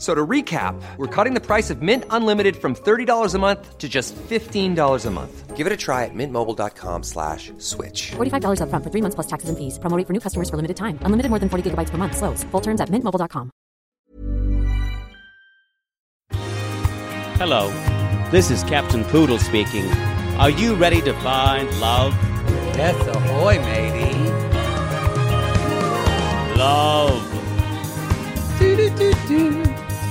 F- So to recap, we're cutting the price of Mint Unlimited from $30 a month to just $15 a month. Give it a try at mintmobile.com slash switch. $45 upfront for three months plus taxes and fees. Promo rate for new customers for limited time. Unlimited more than 40 gigabytes per month. Slows. Full terms at mintmobile.com. Hello, this is Captain Poodle speaking. Are you ready to find love? Yes, ahoy, matey. Love.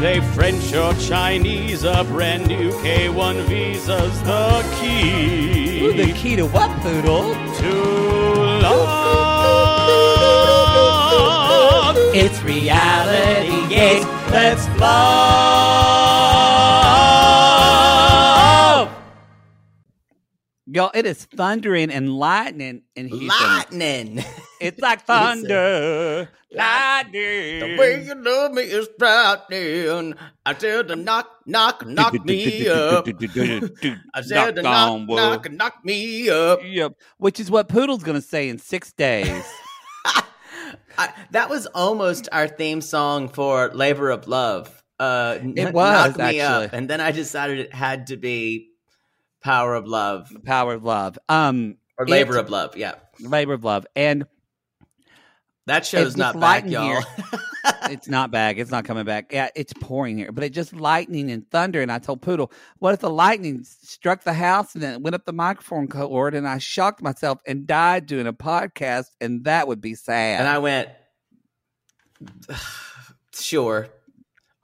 They French or Chinese, a brand new K1 visa's the key Ooh, the key to what, Poodle? to love. It's reality gaze. Let's love. Y'all, it is thundering and lightning in Houston. Lightning. It's like thunder, lightning. The way you love me is frightening. I said to knock, knock, knock me up. I said to knock, on wood. knock, knock me up. Yep. Which is what Poodle's going to say in six days. I, that was almost our theme song for Labor of Love. Uh, It was, knock me up, actually. and then I decided it had to be Power of Love Power of love. Um, or Labor of Love. Yeah, labor of love, and that show's not back, y'all. here. it's not back. It's not coming back. Yeah, it's pouring here, but it just lightning and thunder. And I told Poodle, "What if the lightning struck the house and then it went up the microphone cord?" And I shocked myself and died doing a podcast, and that would be sad. and I went, sure.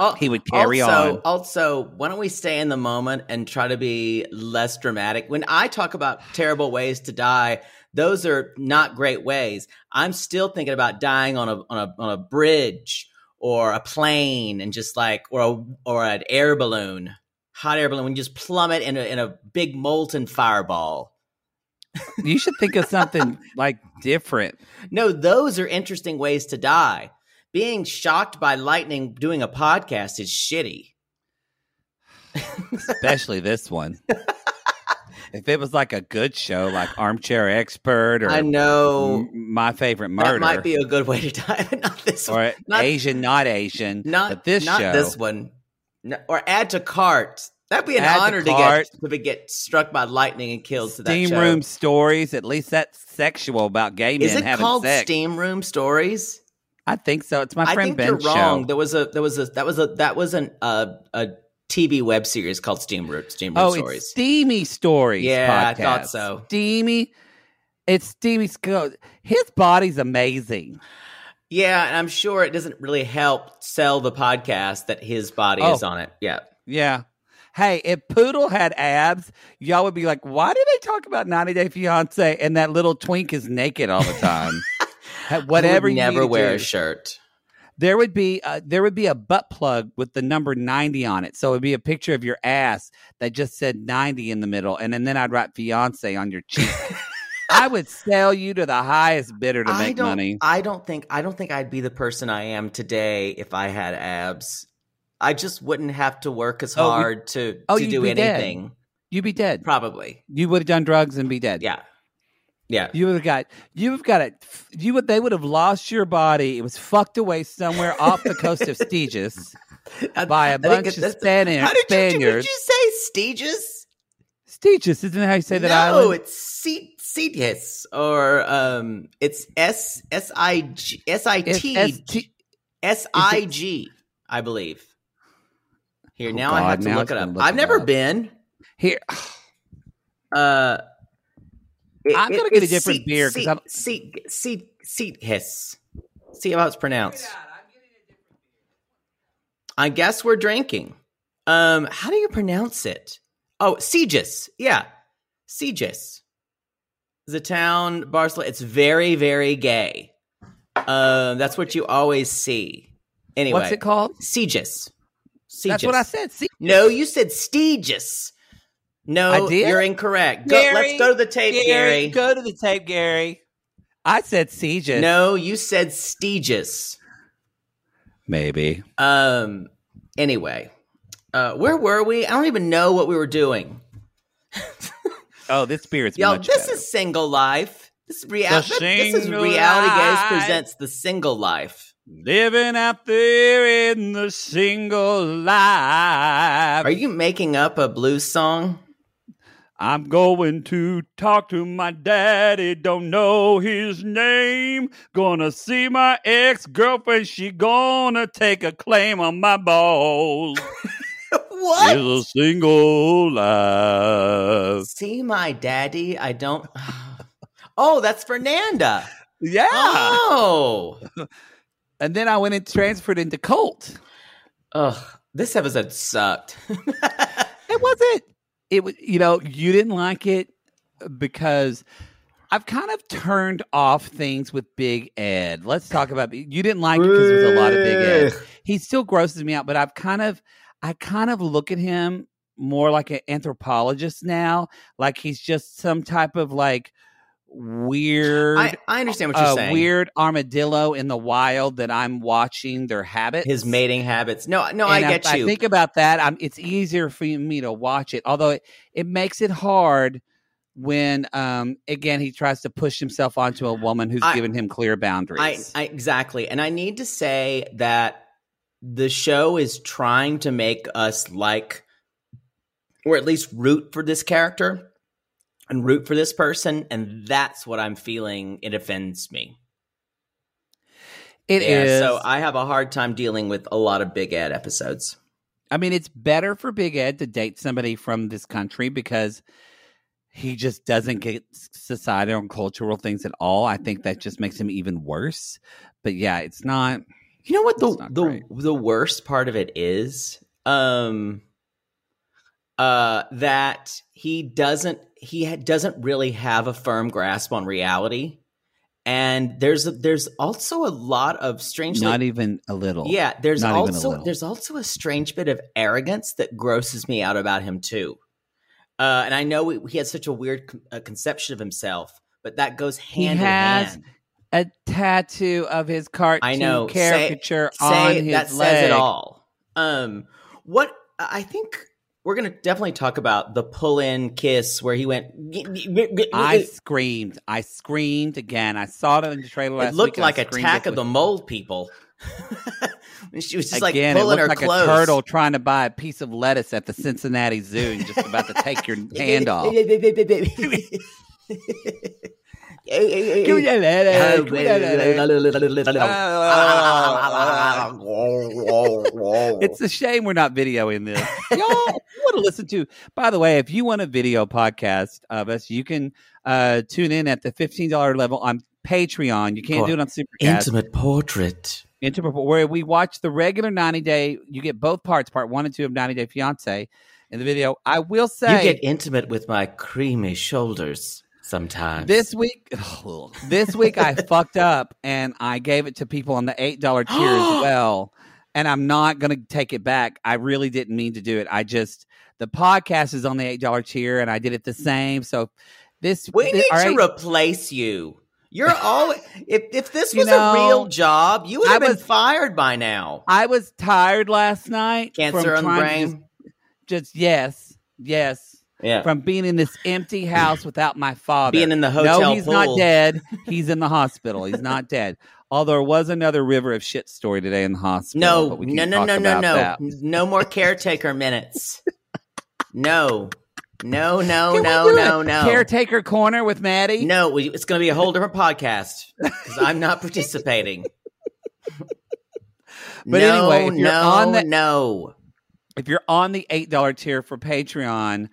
Oh, He would carry also, on. Also, why don't we stay in the moment and try to be less dramatic? When I talk about terrible ways to die, those are not great ways. I'm still thinking about dying on a on a on a bridge or a plane and just like or a or an air balloon, hot air balloon, when you just plummet in a in a big molten fireball. you should think of something like different. No, those are interesting ways to die. Being shocked by lightning doing a podcast is shitty. especially this one. if it was like a good show, like Armchair Expert or I know My Favorite Murder, that might be a good way to die, not this or one. Not, Asian, not Asian, not but this not show, this one. No, or add to cart. That'd be an Add honor to, cart. get to be, get struck by lightning and killed to that Steam. Room Stories. At least that's sexual about gay men Is it having called sex. Steam Room Stories? I think so. It's my I friend think Ben's you're wrong. show. There was a there was a that was a that was an uh, a TV web series called Steam Room Steam Room oh, Stories. it's Steamy Stories. Yeah, I thought so. Steamy. It's Steamy. His body's amazing. Yeah, and I'm sure it doesn't really help sell the podcast that his body Oh. is on it. Yeah. Yeah. Hey, if Poodle had abs, y'all would be like, why do they talk about 90 Day Fiance and that little twink is naked all the time? Ha- Whatever I never wear do. a shirt. There would be uh, there would be a butt plug with the number 90 on it. So it would be a picture of your ass that just said 90 in the middle. And, then then I'd write fiance on your cheek. I would sell you to the highest bidder to I make don't money. I don't think I don't think I'd be the person I am today if I had abs. I just wouldn't have to work as Oh, hard to oh, to do be dead. anything. You'd be dead. Probably. You would have done drugs and be dead. Yeah. Yeah. You would have got you have got it. You would they would have lost your body. It was fucked away somewhere off the coast of Stegis. by a I bunch of that's- Spaniard, How did you, did you say Steges? Stooges, isn't that how you say that no, island? it's C or um, it's S S I G S I T S I G, I believe. Here Oh, now I have to look it up. I've never been. Here, Uh, it- I'm gonna get a it's different C- beer 'cause C- I don't- C C Cetus. See how it's pronounced. I guess we're drinking. Um, how do you pronounce it? Oh, Segis. Yeah, Segis. The town Barcelona. It's very, very gay. Um, that's what you always see. Anyway, what's it called? Segis. That's what I said. See, No, you said Stegis. No, you're incorrect. Go, Gary, let's go to the tape, Gary. Go to the tape, Gary. I said Sieges. No, you said Stegis. maybe. Um. Anyway, uh, where were we? I don't even know what we were doing. Oh, this Yo, much this better. is single life. This is real. The This is reality gaze presents the single life. living out there in the single life. Are you making up a blues song? I'm going to talk to my daddy, don't know his name. Gonna see my ex girlfriend, she gonna take a claim on my balls. what? Is a single life. See my daddy? I don't. Oh, that's Fernanda. Yeah. Oh. And then I went and transferred into Colt. Ugh, this episode sucked. It wasn't. It was. You know, you didn't like it because I've kind of turned off things with Big Ed. Let's talk about. You didn't like it because there's a lot of Big Ed. He still grosses me out, but I've kind of, I kind of look at him more like an anthropologist now. Like he's just some type of like weird. I, I understand what you're uh, saying. weird armadillo in the wild that I'm watching their habits. His mating habits. No, no, I get if you. I think about that. I'm, it's easier for me to watch it, although it, it makes it hard when, um, again, he tries to push himself onto a woman who's I- given him clear I, boundaries. I exactly, and I need to say that the show is trying to make us like, or at least root for this character and root for this person, and that's what I'm feeling. It offends me. It yeah, is. so I have a hard time dealing with a lot of Big Ed episodes. I mean, it's better for Big Ed to date somebody from this country because he just doesn't get societal and cultural things at all. I think that just makes him even worse. But yeah, it's not. You know what the the great. the worst part of it is, um, uh, that he doesn't he ha- doesn't really have a firm grasp on reality, and there's a, there's also a lot of strange Not even a little. yeah there's not also there's also a strange bit of arrogance that grosses me out about him too, uh, and I know we, he has such a weird con- uh, conception of himself, but that goes He hand has in hand. a tattoo of his cartoon I know. Caricature say, on it- his that leg. says it all. Um, what I think we're gonna definitely talk about the pull-in kiss where he went. I screamed. I screamed again. I saw it in the trailer last it looked week like Attack of the. Mole people. And she was just Again, like it pulling looked her like close. a turtle trying to buy a piece of lettuce at the Cincinnati Zoo and just about to take your hand off. It's a shame we're not videoing this. Y'all want to listen to. By the way, if you want a video podcast of us, you can uh, tune in at the fifteen dollar level on Patreon. You can't do it on Supercast. Intimate portrait. Intimate, where we watch the regular ninety day. You get both parts, part one and two of ninety day fiance in the video. I will say You get intimate with my creamy shoulders sometimes. this week. this week I fucked up and I gave it to people on the eight dollar tier as well. And I'm not going to take it back. I really didn't mean to do it. I just the podcast is on the eight dollar tier, and I did it the same. So this We thi- need to replace you. You're all if if this You was know, a real job, you would I have been was- fired by now. I was tired last night. Cancer on the brain. Just, just yes, yes. Yeah. From being in this empty house without my father. Being in the hotel No, he's pool. not dead. He's in the hospital. He's not dead. Although there was another river of shit story today in the hospital. No, no, no, no, no, no, that. no more caretaker minutes. No, no, no, Can no, no, no. Caretaker corner with Maddie. No, we, it's going to be a whole different podcast because I'm not participating. But no, anyway, if you're no, on the- no. if you're on the eight dollar tier for Patreon,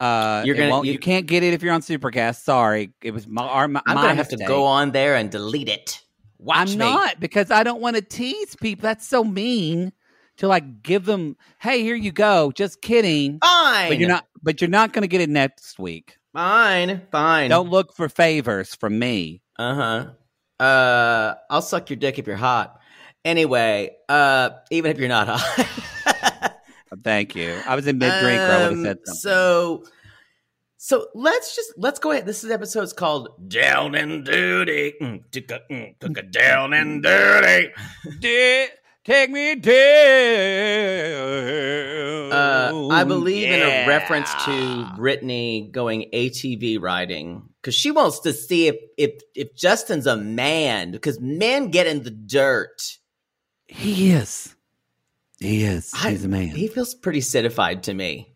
uh, You're gonna- you- you, can't get it if you're on Supercast. Sorry, it was my our my, I'm to have to go on there and delete it. Watch I'm me. not because I don't want to tease people. That's so mean to like give them. Hey, here you go. Just kidding. Fine. But you're not. But you're not going to get it next week. Fine, fine. Don't look for favors from me. Uh huh. Uh, I'll suck your dick if you're hot. Anyway, uh, even if you're not hot. Thank you. I was in mid drink. or I would have Um, said something. So, so let's just let's go ahead. This is episode's called "Down and Dirty." Mm, took a, mm, took a down and. Di- take me down. Uh, I believe in a reference to Brittany going ATV riding because she wants to see if if if Justin's a man because men get in the dirt. He is. He is. I- He's a man. He feels pretty citified to me.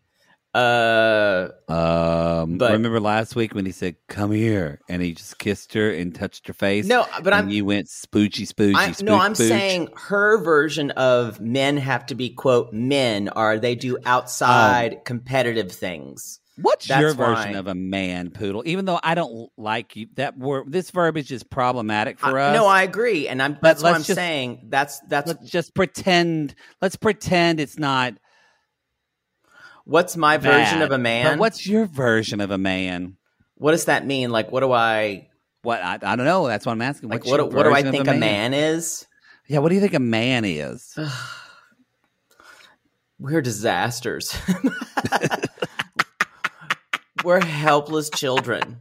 Uh, Um, But- remember last week when he said, "Come here," and he just kissed her and touched her face. no, but and I'm you went spoochy, spoochy, I, spooch, no, I'm spooch. saying her version of men have to be quote men, or they do outside competitive things. What's your version why. of a man poodle? Even though I don't like you, that word, this verbiage is problematic for I- us. no, I agree, and I'm that's what I'm just- saying. That's that's let's just pretend. Let's pretend it's not what's my version of a man. But what's your version of a man? what does that mean? Like, what do I What I, I don't know. That's what I'm asking. like? What's What what do I version of think a man is? Yeah, what do you think a man is? We're disasters. We're helpless children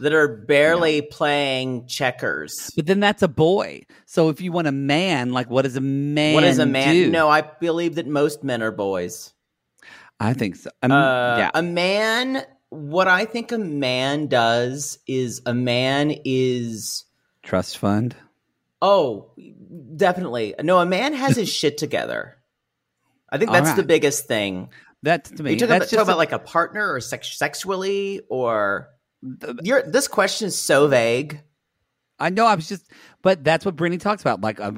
that are barely playing checkers. But then that's a boy. So if you want a man, like what does a man? what is a man? do? No, I believe that most men are boys. I think so. Um, Uh, yeah, A man, what I think a man does is a man is, trust fund. oh, definitely. No, a man has his shit together. I think that's the biggest thing. That's to me. you talking, that's about, talking just about a- like a partner or sex- sexually or you're, this question is so vague. I know. I was just, but that's what Brittany talks about, like a,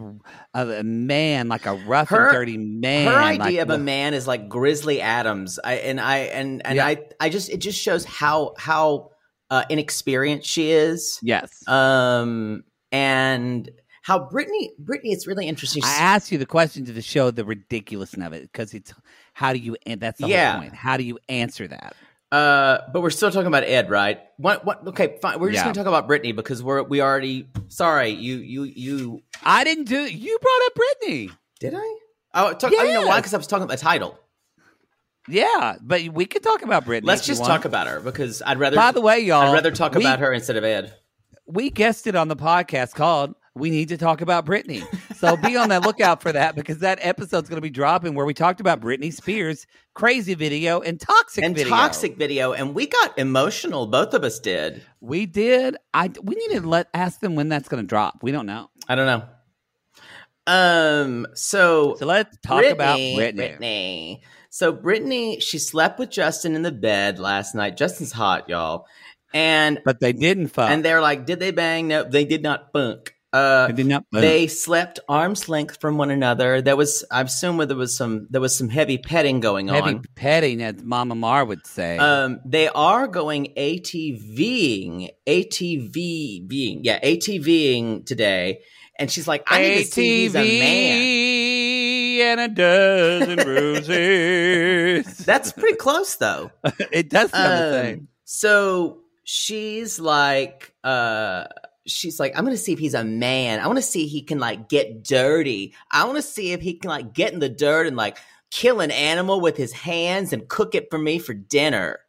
a, a man, like a rough Her- and dirty man. Her like, idea of a man is like Grizzly Adams. I and I and and Yeah. I I just it just shows how how uh, inexperienced she is. Yes. Um and how Brittany Brittany it's really interesting. I asked you the question to show the ridiculousness of it because it's how do you? And that's the Yeah. whole point. How do you answer that? Uh, but we're still talking about Ed, right? What? What? Okay, fine. We're just Yeah. going to talk about Brittany because we're we already. Sorry, you you you. I didn't do. You brought up Brittany. Did I? Oh, talk, oh you know why? Because I was talking about the title. Yeah, but we could talk about Brittany. Let's just want. talk about her because I'd rather. By the way, y'all, I'd rather talk we- about her instead of Ed. we guested on the podcast called "We Need to Talk About Britney," so be on the lookout for that because that episode's going to be dropping where we talked about Britney Spears' crazy video and toxic and video. toxic video, and we got emotional. Both of us did. We did. I we need to let ask them when that's going to drop. We don't know. I don't know. Um. So So let's talk about Britney. Brittany. So Brittany, she slept with Justin in the bed last night. Justin's hot, y'all. And But they didn't fuck. and they're like, did they bang? No, they did not bunk. Uh, They did not bunk. They slept arm's length from one another. There was, I assume, there was some, there was some heavy petting going heavy on. Heavy petting, as Mama Mar would say. Um, they are going ATVing, ATV being, yeah, ATVing today. And she's like, I need to see he's a man. and a dozen bruises. That's pretty close though. it does sound the Um, same. So she's like, uh, she's like, I'm gonna see if he's a man. I want to see he can like get dirty. I want to see if he can like get in the dirt and like kill an animal with his hands and cook it for me for dinner.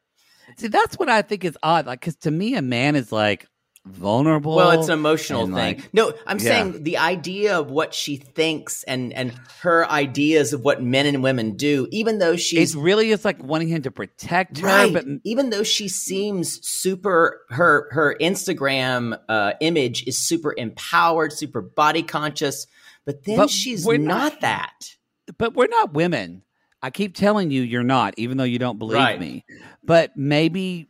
See, that's what I think is odd. Like, because to me, a man is like vulnerable. Well, it's an emotional thing. like- no, I'm Yeah. saying the idea of what she thinks and and her ideas of what men and women do, even though she's it really is like wanting him to protect her, but even though she seems super, her her Instagram uh, image is super empowered, super body conscious, but then But she's we're not, not- that. but we're not women. I keep telling you, you're not, even though you don't believe Right. me. But maybe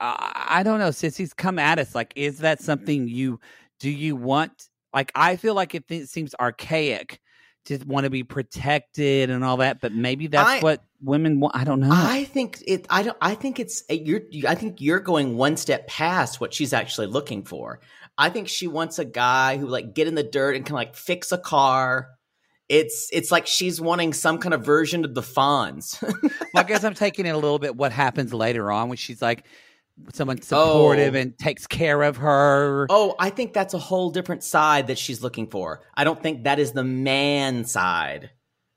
I don't know. Sissies, come at us. Like, is that something you do? You want? Like, I feel like it, th- seems archaic to want to be protected and all that. But maybe that's I- what women want. I don't know. I think it. I don't. I think it's eh, you're. I think you're going one step past what she's actually looking for. I think she wants a guy who like get in the dirt and can like fix a car. It's it's like she's wanting some kind of version of the Fonz. Well, I guess I'm taking it a little bit. What happens later on when she's like someone supportive Oh. and takes care of her? oh, I think that's a whole different side that she's looking for. I don't think that is the man side.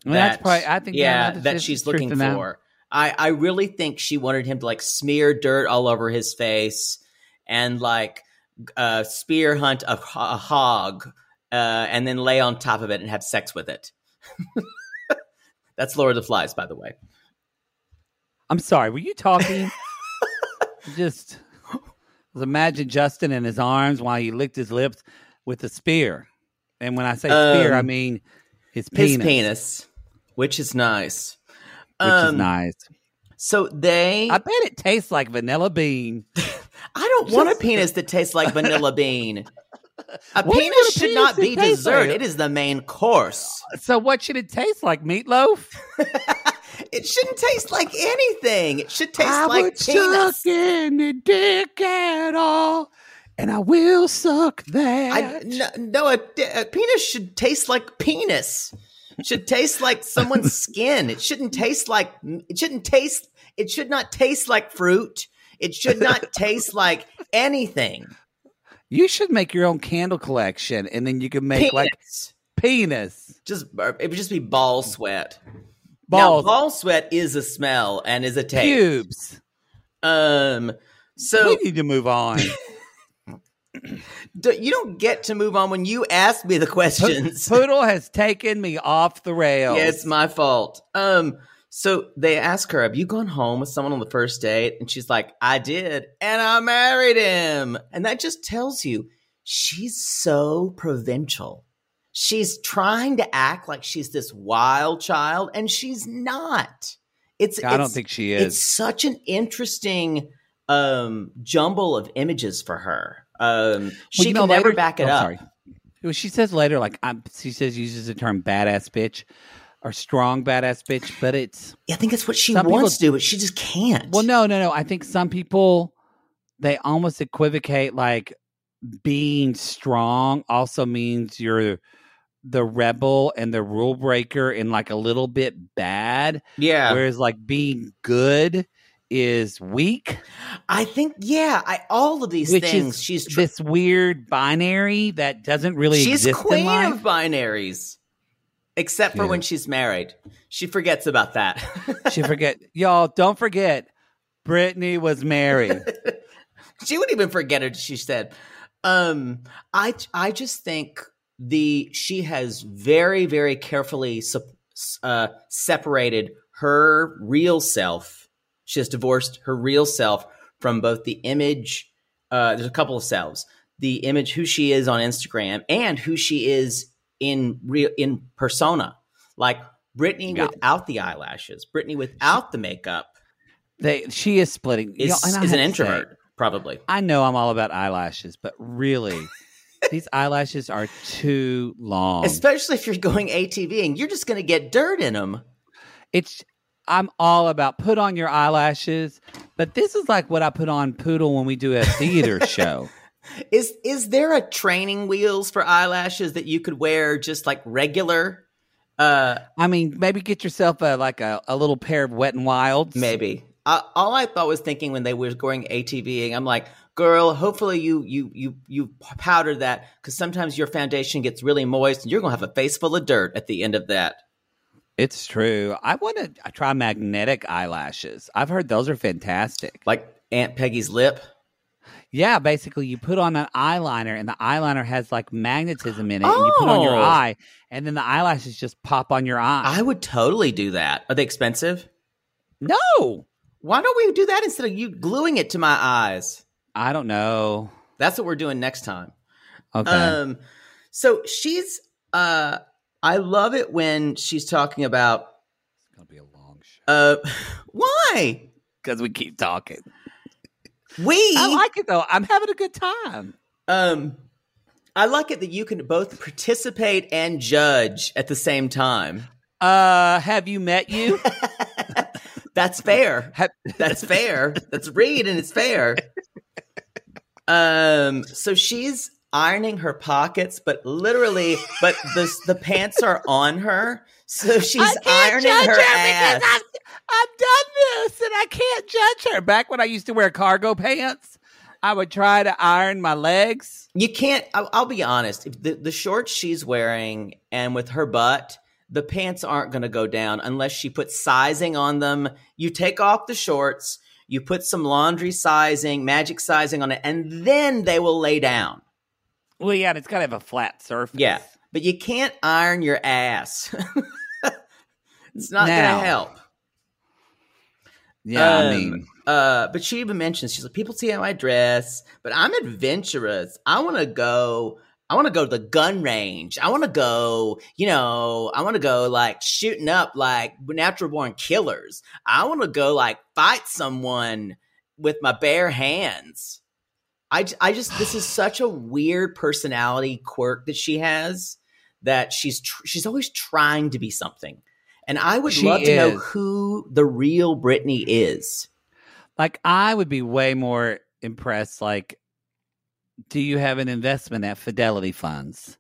Well, that's probably. I think yeah, there's- that she's looking in that. for. I I really think she wanted him to like smear dirt all over his face and like uh, spear hunt a, a hog uh, and then lay on top of it and have sex with it. That's Lord of the Flies, by the way. I'm sorry. Were you talking? Just imagine Justin in his arms while he licked his lips with a spear. And when I say spear, I Um, mean his His penis, penis, which is nice. which Um, is nice. So they, I bet it tastes like vanilla bean. I don't want a penis that tastes like vanilla bean. A What penis should penis not be dessert. like? It is the main course. So what should it taste like? Meatloaf? It shouldn't taste like anything. It should taste I like would penis. suck any dick at all, and I will suck I, that. no, no a, a penis should taste like penis. It should taste like someone's skin. It shouldn't taste like. It shouldn't taste. It should not taste like fruit. It should not taste like anything. You should make your own candle collection, and then you can make Penis. like penis just it would just be ball sweat. Balls, Now, ball sweat is a smell and is a taste. pubes. Um. So we need to move on. you don't get to move on when you ask me the questions. Poodle has taken me off the rails. Yeah, it's my fault. Um, so they ask her, "Have you gone home with someone on the first date?" And she's like, "I did, and I married him." And that just tells you she's so provincial. She's trying to act like she's this wild child, and she's not. It's I don't think she is. It's such an interesting um jumble of images for her. Um, Well, she can never later- back it oh, up. Sorry. Well, she says later, like I'm, she says, uses the term "badass bitch" or "strong badass bitch," but it's I think it's what she wants people- to do, but she just can't. well, no, no, no. I think some people they almost equivocate like being strong also means you're the rebel and the rule breaker and like a little bit bad, yeah. whereas like being good is weak. I think yeah, I all of these things she's tr- this weird binary that doesn't really she's exist queen in life. of binaries. Except for Yeah. when she's married. She forgets about that. she forget y'all don't forget Brittany was married. she wouldn't even forget it she said. Um I I just think the she has very very carefully uh, separated her real self. She has divorced her real self from both the image. Uh, there's a couple of selves: the image who she is on Instagram and who she is in real in persona. Like Brittany Yeah. without the eyelashes, Brittany without the makeup they she is splitting You is know, and I is an to say, introvert. Probably. I know I'm all about eyelashes, but really these eyelashes are too long. Especially if you're going ATVing, you're just going to get dirt in them. it's I'm all about put on your eyelashes, but this is like what I put on Poodle when we do a theater show. Is is there a training wheels for eyelashes that you could wear just like regular? Uh, I mean, maybe get yourself a like a, a little pair of wet and wilds. maybe. Uh, all I thought was thinking when they were going ATVing, I'm like, girl, hopefully you you you you powder that because sometimes your foundation gets really moist and you're gonna have a face full of dirt at the end of that. It's true. I want to try magnetic eyelashes. I've heard those are fantastic. Like Aunt Peggy's lip. Yeah, basically, you put on an eyeliner, and the eyeliner has like magnetism in it, and you put on your Oh. eye, and then the eyelashes just pop on your eye. I would totally do that. Are they expensive? no, Why don't we do that instead of you gluing it to my eyes? I don't know. That's what we're doing next time. Okay, Um, so she's uh, I love it when she's talking about it's gonna be a long show uh, why because we keep talking. we I like it though. I'm having a good time. um. I like it that you can both participate and judge at the same time. Uh, have you met you? That's fair. That's fair. That's read and it's fair. Um, so she's ironing her pockets, but literally, but the the pants are on her, so she's I can't ironing judge her, her ass. because I've, I've done this and I can't judge her. Back when I used to wear cargo pants, I would try to iron my legs. You can't. I'll, I'll be honest. The the shorts she's wearing and with her butt, the pants aren't going to go down unless she puts sizing on them. You take off the shorts, you put some laundry sizing, magic sizing on it, and then they will lay down. Well, yeah, and it's got to have a flat surface. Yeah, but you can't iron your ass. it's not going to help. Yeah, I Um, mean, uh, but she even mentions she's like, people see how I dress, but I'm adventurous. I want to go. I want to go to the gun range. I want to go. You know, I want to go like shooting up like natural born killers. I want to go like fight someone with my bare hands. I, I just this is such a weird personality quirk that she has that she's tr- she's always trying to be something. And I would She love to know who the real Brittany is. like I would be way more impressed. Like, do you have an investment at Fidelity Funds?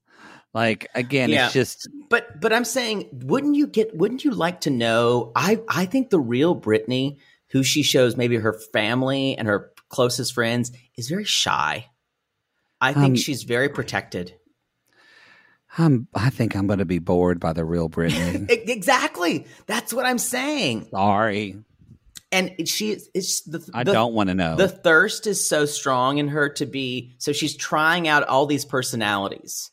Like, again, Yeah. it's just But but I'm saying, wouldn't you get? Wouldn't you like to know? I I think the real Brittany, who she shows maybe her family and her closest friends, is very shy. I think Um, she's very protected. I'm. I think I'm going to be bored by the real Brittany. E- exactly. That's what I'm saying. Sorry, And she is. It's the. I the- don't want to know. The thirst is so strong in her to be. So she's trying out all these personalities.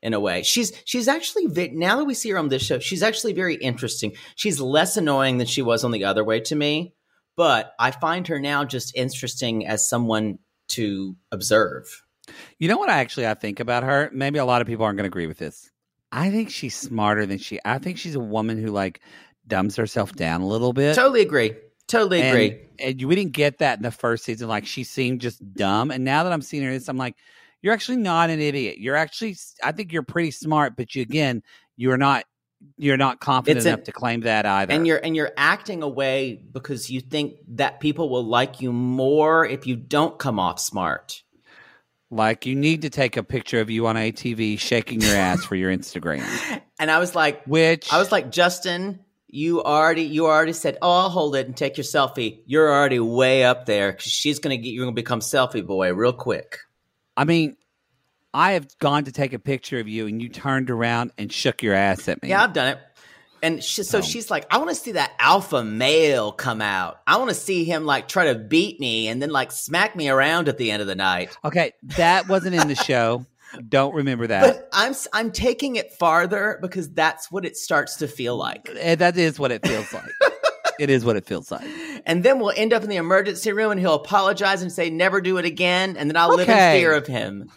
In a way, she's she's actually now that we see her on this show, she's actually very interesting. She's less annoying than she was on the other way to me, but I find her now just interesting as someone to observe. You know what I actually I think about her? Maybe a lot of people aren't going to agree with this. I think she's smarter than she. I think she's a woman who like dumbs herself down a little bit. Totally agree. Totally and, agree. And we didn't get that in the first season. Like she seemed just dumb. And now that I'm seeing her, this, I'm like, you're actually not an idiot. You're actually, I think you're pretty smart. But you again, you're not. You're not confident an- enough to claim that either. and you're and you're acting away because you think that people will like you more if you don't come off smart. like, you need to take a picture of you on ATV shaking your ass for your Instagram. And I was like, Which I was like, Justin, you already you already said, "Oh, I'll hold it and take your selfie." You're already way up there because she's gonna get you're gonna become selfie boy real quick. I mean, I have gone to take a picture of you, and you turned around and shook your ass at me. Yeah, I've done it. And she, so Oh. she's like, I want to see that alpha male come out. I want to see him like try to beat me and then like smack me around at the end of the night. Okay, that wasn't in the show. Don't remember that. But I'm I'm taking it farther because that's what it starts to feel like. Eh, that is what it feels like. it is what it feels like. And then we'll end up in the emergency room and he'll apologize and say never do it again and then I'll live in fear of him.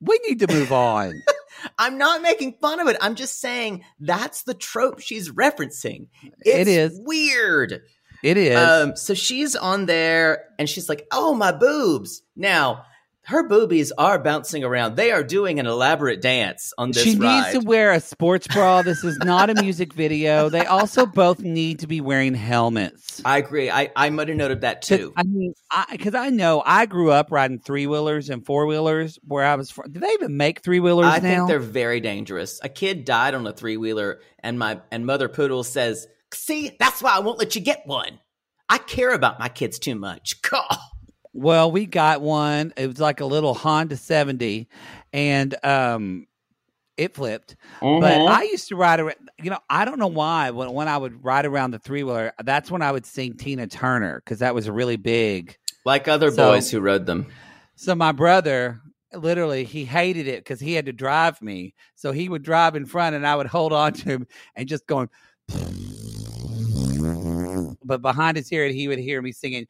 We need to move on. I'm not making fun of it. I'm just saying that's the trope she's referencing. It It's weird. It is. Um, so she's on there and she's like, "Oh, my boobs!" Now her boobies are bouncing around. They are doing an elaborate dance on this she ride. needs to wear a sports bra. This is not a music video. They also both need to be wearing helmets. I agree. I I might have noted that too. I mean, because I, know I grew up riding three wheelers and four wheelers where I was from. Do they even make three wheelers I now? think they're very dangerous. A kid died on a three wheeler, and my and Mother Poodle says, "See, that's why I won't let you get one. I care about my kids too much." God. Well, we got one. It was like a little Honda 70 and um it flipped. But Mhm. I used to ride around, you know, I don't know why. When, when I would ride around the three wheeler, that's when I would sing Tina Turner because that was really big. like other So- boys who rode them. So my brother, literally, he hated it because he had to drive me. So he would drive in front, and I would hold on to him and just going. But behind his ear, he would hear me singing,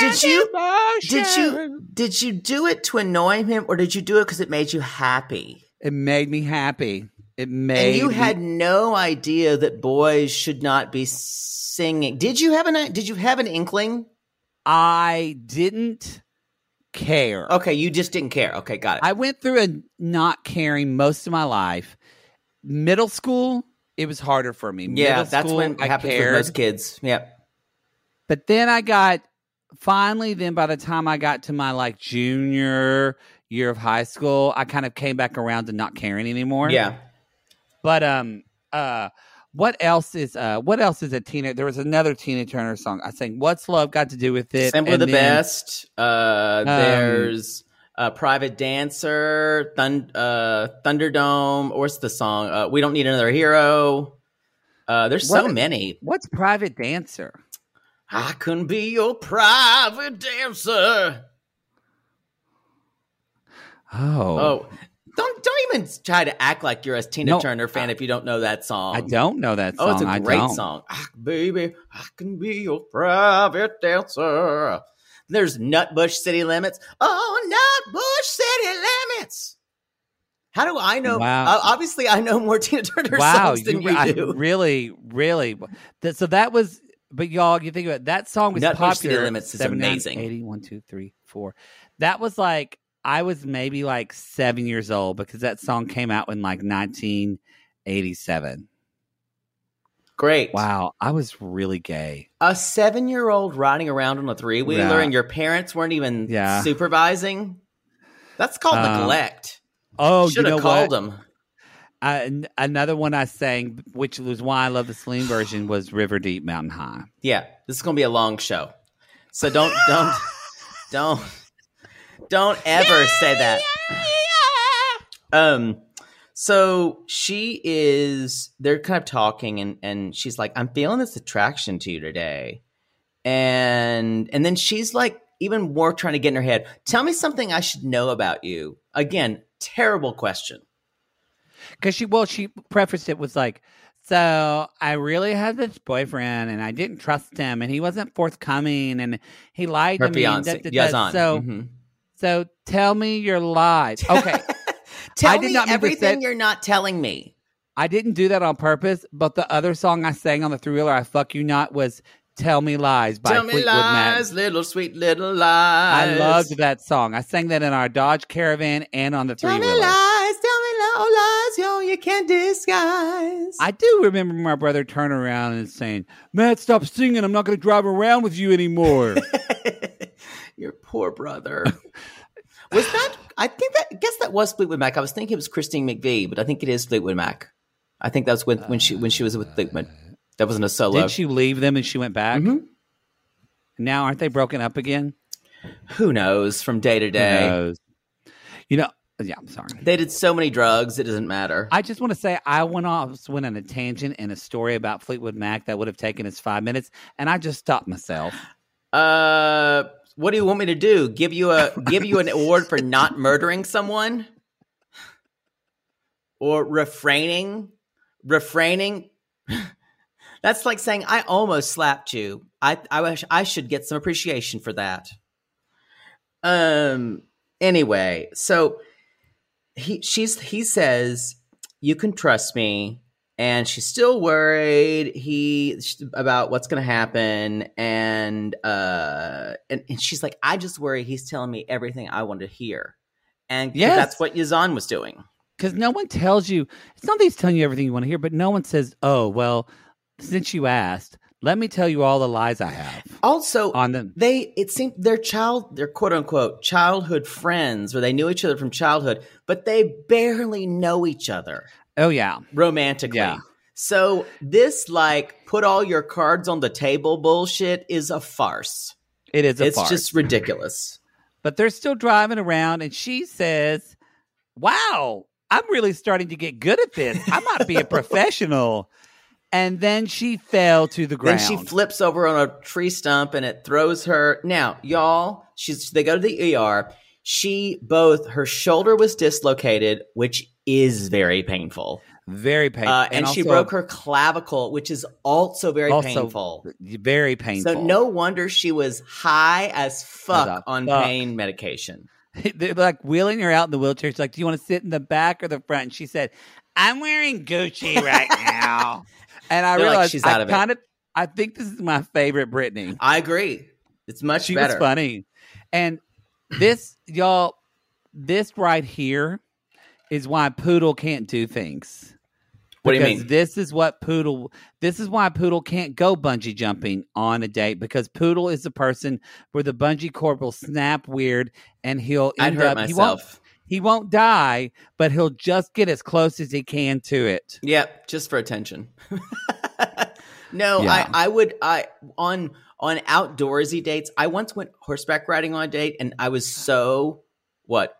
Did you- Did you did you do it to annoy him, or did you do it because it made you happy? It made me happy. It made. And you me- had no idea that boys should not be singing. Did you have an Did you have an inkling? I didn't care. Okay, you just didn't care. Okay, got it. I went through a not caring most of my life. Middle school, it was harder for me. yeah, Middle that's school, when it I happens cared. with most kids. Yep. But then I got finally. Then by the time I got to my like junior year of high school, I kind of came back around to not caring anymore. Yeah. But um, uh, what else is uh, what else is a Tina? There was another Tina Turner song. I sang "What's Love Got to Do with It." Simply and the then- best. Uh, there's uh, Private Dancer, Thun- uh, Thunderdome. Or what's the song? Uh, we don't need another hero. Uh, there's so many. What's Private Dancer? I can be your private dancer. Oh, Oh, don't don't even try to act like you're a Tina No, Turner fan I- if you don't know that song. I don't know that song. Oh, it's a great song. Ah, baby, I can be your private dancer. There's Nutbush City Limits. Oh, Nutbush City Limits. How do I know? Wow. Uh, obviously, I know more Tina Turner wow, songs than you, you, I do. really, really. That, so that was, but y'all, you think about it, that song was Nutbush City popular. Limits is 79, amazing. 80, one, two, three, four. That was like I was maybe like seven years old because that song came out in like 1987. Great. Wow, I was really gay. A seven year old riding around on a three wheeler Yeah. and your parents weren't even Yeah. supervising? That's called Um, neglect. Oh, Should you have know called what? them. N- another one I sang, which was why I love the Celine version, was River Deep Mountain High. Yeah, this is going to be a long show. So don't, don't, don't, don't ever say that. Um, so she is, they're kind of talking and, and she's like, I'm feeling this attraction to you today. And, and then she's like, even more trying to get in her head, tell me something I should know about you. Again, terrible question. because she well she prefaced it was like so i really had this boyfriend and i didn't trust him and he wasn't forthcoming and he lied Her to me fiance, da- da- so Mhm. so tell me your lies okay Tell I did me not everything you're not telling me. i didn't do that on purpose but the other song i sang on the three-wheeler i fuck you not was tell me lies by Tell me fleetwood mac lies, little sweet little lies. i loved that song i sang that in our dodge caravan and on the three wheeler. Tell me lies, tell me little oh, lies, yo, you can't disguise. I do remember my brother turning around and saying, Matt, stop singing. I'm not going to drive around with you anymore. Your poor brother. was that? I think that. I guess that was Fleetwood Mac. I was thinking it was Christine McVie, but I think it is Fleetwood Mac. I think that was when, when she when she was with Fleetwood. That wasn't a solo. Did she leave them and she went back? Mhm. Now aren't they broken up again? Who knows? From day to Who day, knows? You know, yeah, I'm sorry. they did so many drugs. It doesn't matter. I just want to say I went off went on a tangent in a story about Fleetwood Mac that would have taken us five minutes, and I just stopped myself. Uh, what do you want me to do? Give you a give you an award for not murdering someone, or refraining, refraining? That's like saying I almost slapped you. I I wish I should get some appreciation for that. Um. Anyway, so he she's he says you can trust me and she's still worried he about what's going to happen and uh and, and she's like i just worry he's telling me everything i want to hear and Yes. that's what yazan was doing Because no one tells you, it's not that he's telling you everything you want to hear, but no one says, oh, well, since you asked, let me tell you all the lies I have also on them. they it seemed their child their quote unquote childhood friends where they knew each other from childhood but they barely know each other Oh, yeah. romantically Yeah. so this like put all your cards on the table bullshit is a farce It is a it's farce. just ridiculous but they're still driving around and she says wow i'm really starting to get good at this i might be a professional and then she fell to the ground. Then she flips over on a tree stump and it throws her. Now, y'all, she's they go to the ER. She both her shoulder was dislocated, which is very painful. very painful, Uh, and, she also- broke her clavicle, which is also very also painful. Very painful. So no wonder she was high as fuck As on fuck. pain medication. They're like wheeling her out in the wheelchair. She's like, "Do you want to sit in the back or the front?" And she said, "I'm wearing Gucci right now." and I They're like, realized "She's I out of it." kind of, I think this is my favorite Brittany. I agree. It's much She better. was funny, and this y'all, this right here is why Poodle can't do things. What do you Because mean? This is what Poodle. This is why Poodle can't go bungee jumping on a date because Poodle is the person where the bungee cord will snap weird and he'll I'd end hurt up. He won't, he won't die, but he'll just get as close as he can to it. Yep, just for attention. no, Yeah. I, I would I on on outdoorsy dates. I once went horseback riding on a date, and I was so what?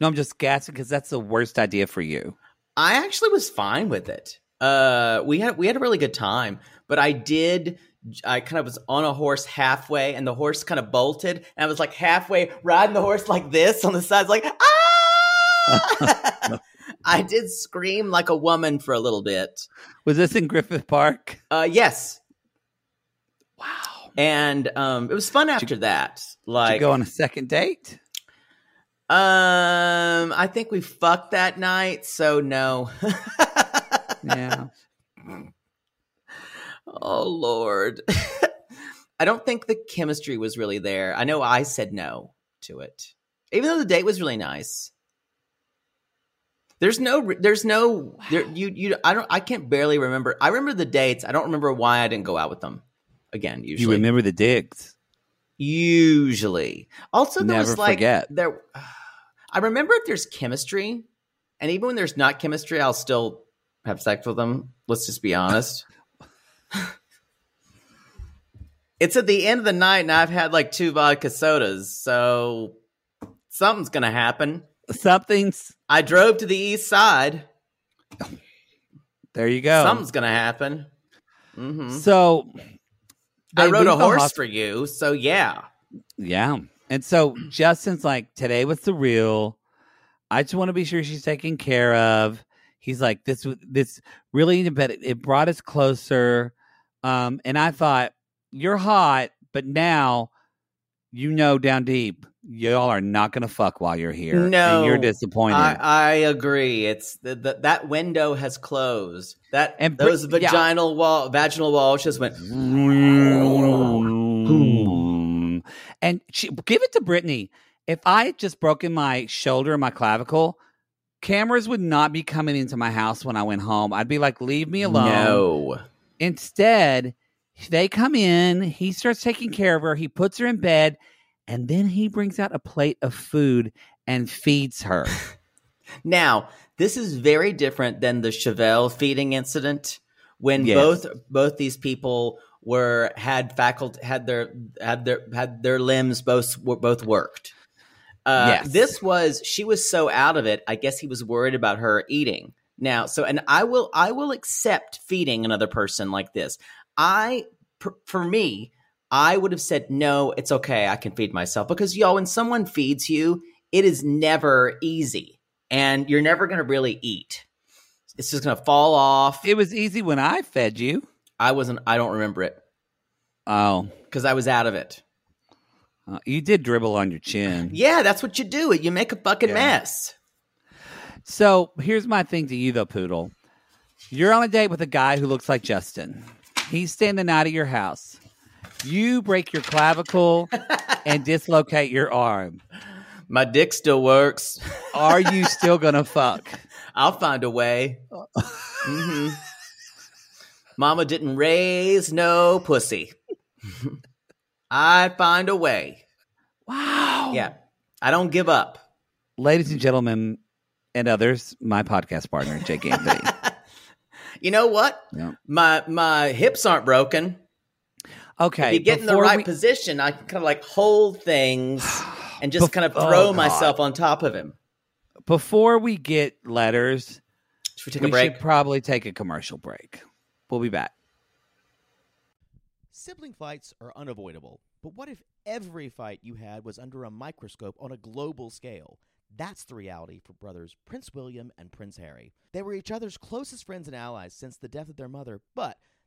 No, I'm just gassing because that's the worst idea for you. I actually was fine with it. Uh, we had we had a really good time, but I did. I kind of was on a horse halfway, and the horse kind of bolted, and I was like halfway riding the horse like this on the sides, like ah. I did scream like a woman for a little bit. Was this in Griffith Park? Uh, yes, Wow. and um, it was fun after that. Did Like, you go on a second date? Um, I think we fucked that night, so no. Yeah. Oh Lord. I don't think the chemistry was really there. I know I said no to it. Even though the date was really nice. There's no there's no there you you I don't I can't barely remember. I remember the dates. I don't remember why I didn't go out with them. Again, usually. You remember the digs. Usually. Also there was like forget. there I remember if there's chemistry and even when there's not chemistry, I'll still have sex with them. Let's just be honest. it's at the end of the night and I've had like two vodka sodas, so something's gonna happen. Something's I drove to the east side. there you go. Something's gonna happen. hmm So I rode a horse for you, so yeah. Yeah. And so Justin's like, today was the real. I just want to be sure she's taken care of. He's like, this this really, but it, it brought us closer. Um, and I thought, you're hot, but now you know down deep, y'all are not gonna fuck while you're here. No, and you're disappointed. I, I agree. It's the, the, that window has closed. That And those yeah. vaginal wall, vaginal walls just went. and she, give it to Brittany. If I had just broken my shoulder and my clavicle, cameras would not be coming into my house when I went home. I'd be like, leave me alone. No, Instead, they come in, he starts taking care of her, he puts her in bed, and then he brings out a plate of food and feeds her. Now, this is very different than the Chevelle feeding incident when Yes. both both these people were had faculty had their had their had their limbs both were both worked. Uh, Yes. This was she was so out of it. I guess he was worried about her eating now. So, and I will I will accept feeding another person like this. I for, for me, I would have said no. It's okay. I can feed myself because y'all, when someone feeds you, it is never easy, and you're never going to really eat. It's just going to fall off. it was easy when I fed you. I wasn't. I don't remember it Oh, because I was out of it. uh, you did dribble on your chin. Yeah, that's what you do. You make a fucking Yeah. mess. So here's my thing to you, though, Poodle. You're on a date with a guy who looks like Justin. He's staying the night at your house. You break your clavicle and dislocate your arm. My dick still works. Are you still gonna fuck? I'll find a way. hmm Mama didn't raise no pussy. I find a way. Wow. Yeah, I don't give up. Ladies and gentlemen, and others, my podcast partner, Jake Anthony. You know what? My my hips aren't broken. Okay. if you get in the right we- position, I can kind of like hold things and just Bef- kind of oh, throw God. myself on top of him. Before we get letters, Should we take we a break? should probably take a commercial break. We'll be back. Sibling fights are unavoidable, but what if every fight you had was under a microscope on a global scale? That's the reality for brothers Prince William and Prince Harry. They were each other's closest friends and allies since the death of their mother, but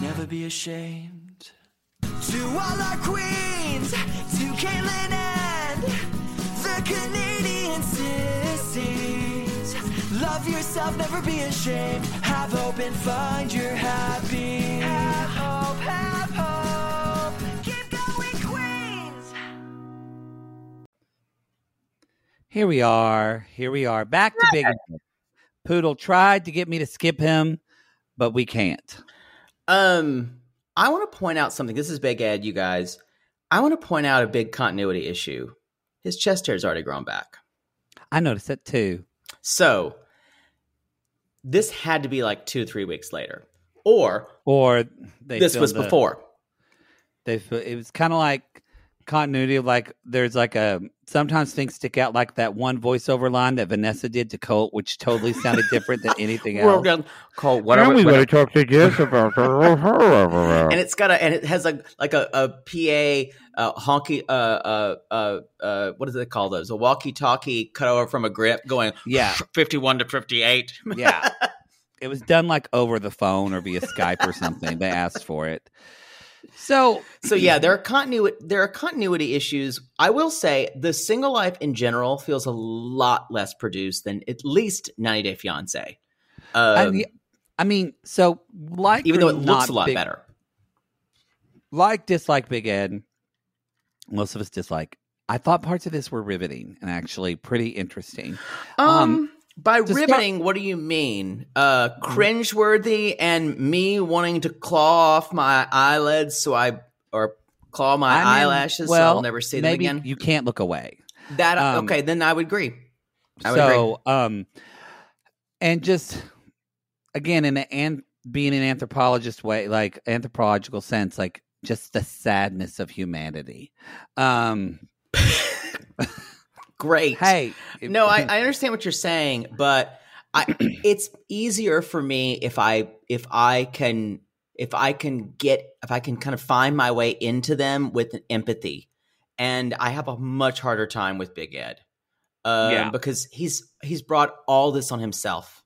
never be ashamed. To all our queens, to Caitlin and the Canadian sissies. Love yourself, never be ashamed. Have hope and find your happy. Have hope, have hope. Keep going, Queens. Here we are. Here we are. Back to Big Poodle tried to get me to skip him, but we can't. Um, I want to point out something. This is Big Ed, you guys. I want to point out a big continuity issue. His chest hair's already grown back. I noticed it too. So this had to be like two, three weeks later, or Or they this was a- before. They it was kind of like continuity of like there's like a sometimes things stick out like that one voiceover line that Vanessa did to Colt, which totally sounded different than anything We're else. gonna call whatever. whatever- talk to Jess about and it's got a and it has like like a, a PA uh, honky uh uh uh uh what is it called those a walkie talkie cut over from a grip going Yeah. fifty one to fifty eight yeah. It was done like over the phone or via Skype or something. They asked for it. So So yeah, there are continuity there are continuity issues. I will say the single life in general feels a lot less produced than at least 90 Day Fiance. I, Um, I mean, so like even though it looks a lot Big- better. like dislike Big Ed, most of us dislike. I thought parts of this were riveting and actually pretty interesting. Um, by to start- riveting, what do you mean? Uh, cringeworthy and me wanting to claw off my eyelids so I or claw my I mean, eyelashes so I'll never see them again. You can't look away. that um, okay? Then I would agree. I would agree. so, um, and just again, in an an- being an anthropologist way, like anthropological sense, like just the sadness of humanity. Um, Great. hey, No, I, I understand what you're saying, but I it's easier for me if I if I can if I can get if I can kind of find my way into them with empathy. And I have a much harder time with Big Ed. Um, Yeah. because he's he's brought all this on himself.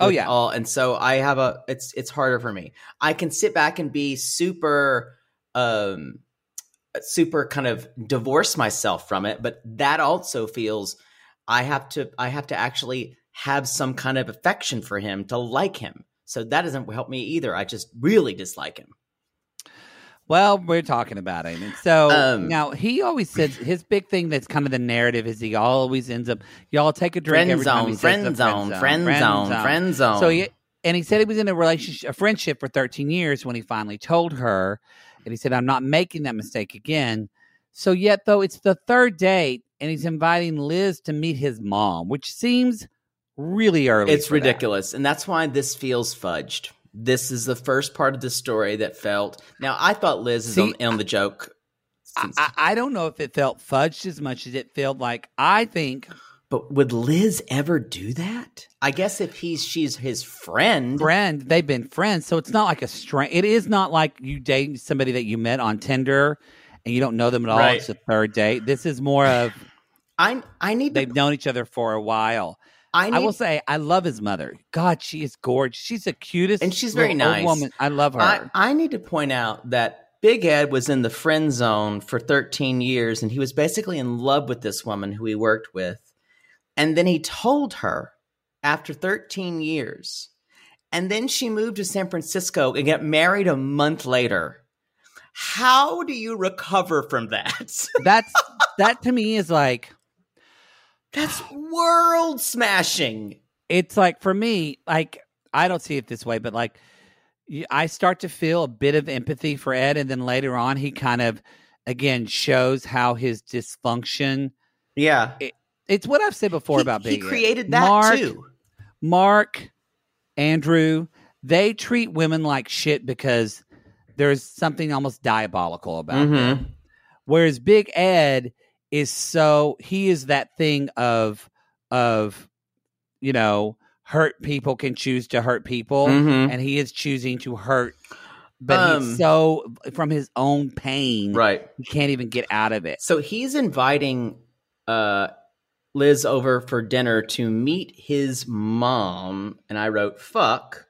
Oh, yeah. all and so I have a it's it's harder for me. I can sit back and be super um super kind of divorce myself from it but that also feels i have to i have to actually have some kind of affection for him to like him so that doesn't help me either i just really dislike him Well, we're talking about him. And so Um, now he always says his big thing that's kind of the narrative is he always ends up y'all take a drink Friend every time he zone, says friend the zone, friend zone, friend zone. So he and he said he was in a relationship a friendship for 13 years when he finally told her and he said I'm not making that mistake again. So yet though it's the third date and he's inviting Liz to meet his mom, which seems really early. it's for that. ridiculous and that's why this feels fudged this is the first part of the story that felt now i thought liz is See, on, on the joke I, I, I don't know if it felt fudged as much as it felt like I think but would liz ever do that i guess if he's she's his friend friend. They've been friends, so it's not like a strange. It is not like you date somebody that you met on Tinder, and you don't know them at all. Right. It's the third date. This is more of I I need they've known each other for a while. I, need, I will say I love his mother. God, she is gorgeous. She's the cutest And she's very nice. woman. I love her. I, I need to point out that Big Ed was in the friend zone for 13 years and he was basically in love with this woman who he worked with. And then he told her after 13 years. And then she moved to San Francisco and got married a month later. How do you recover from that? That's that to me is like That's world smashing. it's like for me, like I don't see it this way, but like I start to feel a bit of empathy for Ed, and then later on, he kind of again shows how his dysfunction. Yeah. It's what I've said before He- about he Big Ed. created that Mark, too. Mark, Andrew, they treat women like shit because there's something almost diabolical about them. Mhm. Whereas Big Ed is so he is that thing of of you know hurt people can choose to hurt people Mhm. and he is choosing to hurt but Um, he's so from his own pain Right. he can't even get out of it So he's inviting uh, Liz over for dinner to meet his mom, and I wrote "fuck,"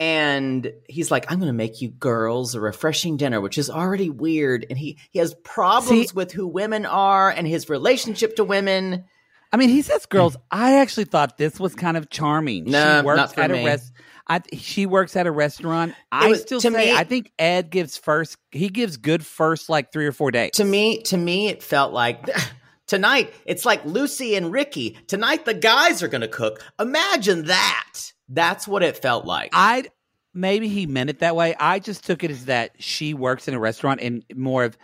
and he's like, "I'm going to make you girls a refreshing dinner," which is already weird, and he he has problems See- with who women are and his relationship to women. I mean, he says girls. I actually thought this was kind of charming. No, she works not for at me. a rest. I she works at a restaurant. I was- still to say me- I think Ed gives first. He gives good first like three or four days. To me, to me, it felt like. Tonight, it's like Lucy and Ricky. Tonight, the guys are going to cook. Imagine that. That's what it felt like. I maybe he meant it that way. I just took it as that she works in a restaurant and more of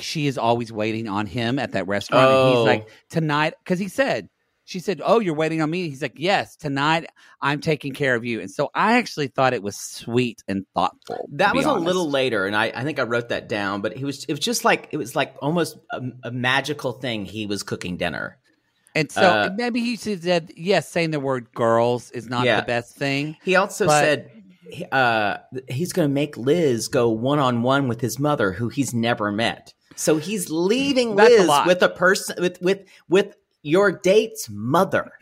she is always waiting on him at that restaurant. And Oh. he's like tonight because he said she said, "Oh, you're waiting on me." He's like, "Yes, tonight I'm taking care of you." And so I actually thought it was sweet and thoughtful. That was a little later, and I, I think I wrote that down. But it was it was just like it was like almost a, a magical thing. He was cooking dinner. And so Uh, maybe he said, yes, saying the word girls is not Yeah. the best thing. He also But- said uh, he's going to make Liz go one on one with his mother, who he's never met. So he's leaving a Liz lot. with a person with with with your date's mother.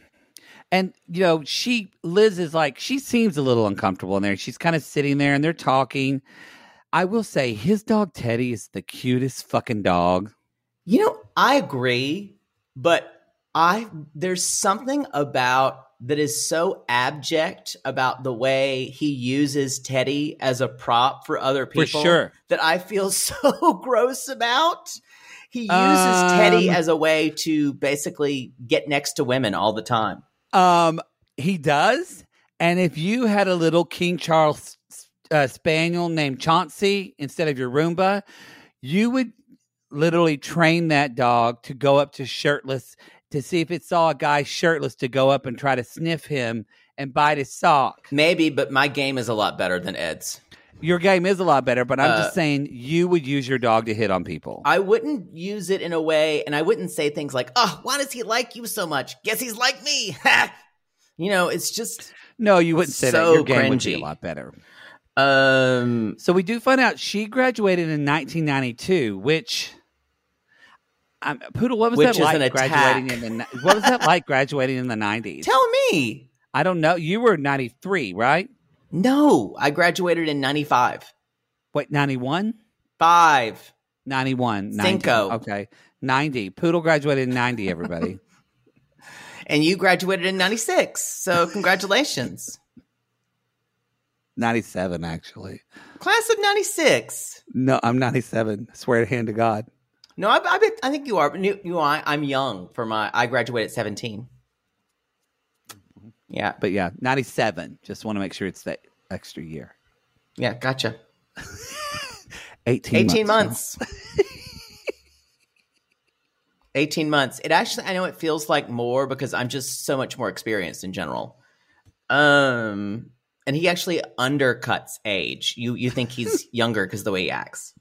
And you know, she Liz is like she seems a little uncomfortable in there. She's kind of sitting there and they're talking. I will say his dog Teddy is the cutest fucking dog. You know, I agree, but I there's something about that is so abject about the way he uses Teddy as a prop for other people For sure. that I feel so gross about. He uses Teddy Um, as a way to basically get next to women all the time. Um, he does. And if you had a little King Charles uh, Spaniel named Chauncey instead of your Roomba, you would literally train that dog to go up to shirtless to see if it saw a guy shirtless to go up and try to sniff him and bite his sock. Maybe, but my game is a lot better than Ed's. Your game is a lot better, but I'm Uh, just saying you would use your dog to hit on people. I wouldn't use it in a way, and I wouldn't say things like, "Oh, why does he like you so much? Guess he's like me." you know, it's just no, you wouldn't say that. so Your game would be a lot better. um So we do find out she graduated in 1992, which. Um, Poodle, what was that like graduating in the? What was that like graduating in the 90s? Tell me. I don't know. You were 93, right? No, I graduated in 95. Wait, 91, 5. 91, 90. Cinco. Okay, 90. Poodle graduated in 90. Everybody. And you graduated in 96. So, congratulations. 97, actually. Class of 96. No, I'm 97. Swear to hand to God. No, I, I, bet, I think you are. but You, you are. I'm young for my. I graduated at 17. Yeah. But yeah, 97. Just want to make sure it's that extra year. Yeah. Gotcha. 18, 18 months. months. 18 months. It actually, I know it feels like more because I'm just so much more experienced in general. Um, and he actually undercuts age. You you think he's younger because the way he acts.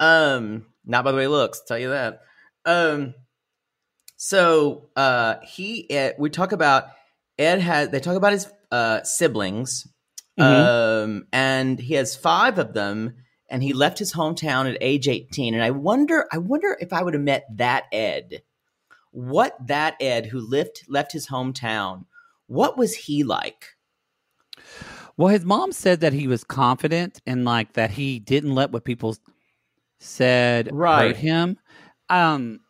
Um, not by the way he looks. Tell you that. Um, so uh, he Ed, we talk about Ed has they talk about his uh siblings, Mhm. um, and he has five of them, and he left his hometown at age 18. And I wonder, I wonder if I would have met that Ed, what that Ed who left left his hometown, what was he like? Well, his mom said that he was confident and like that he didn't let what people said Right. hurt him. Um,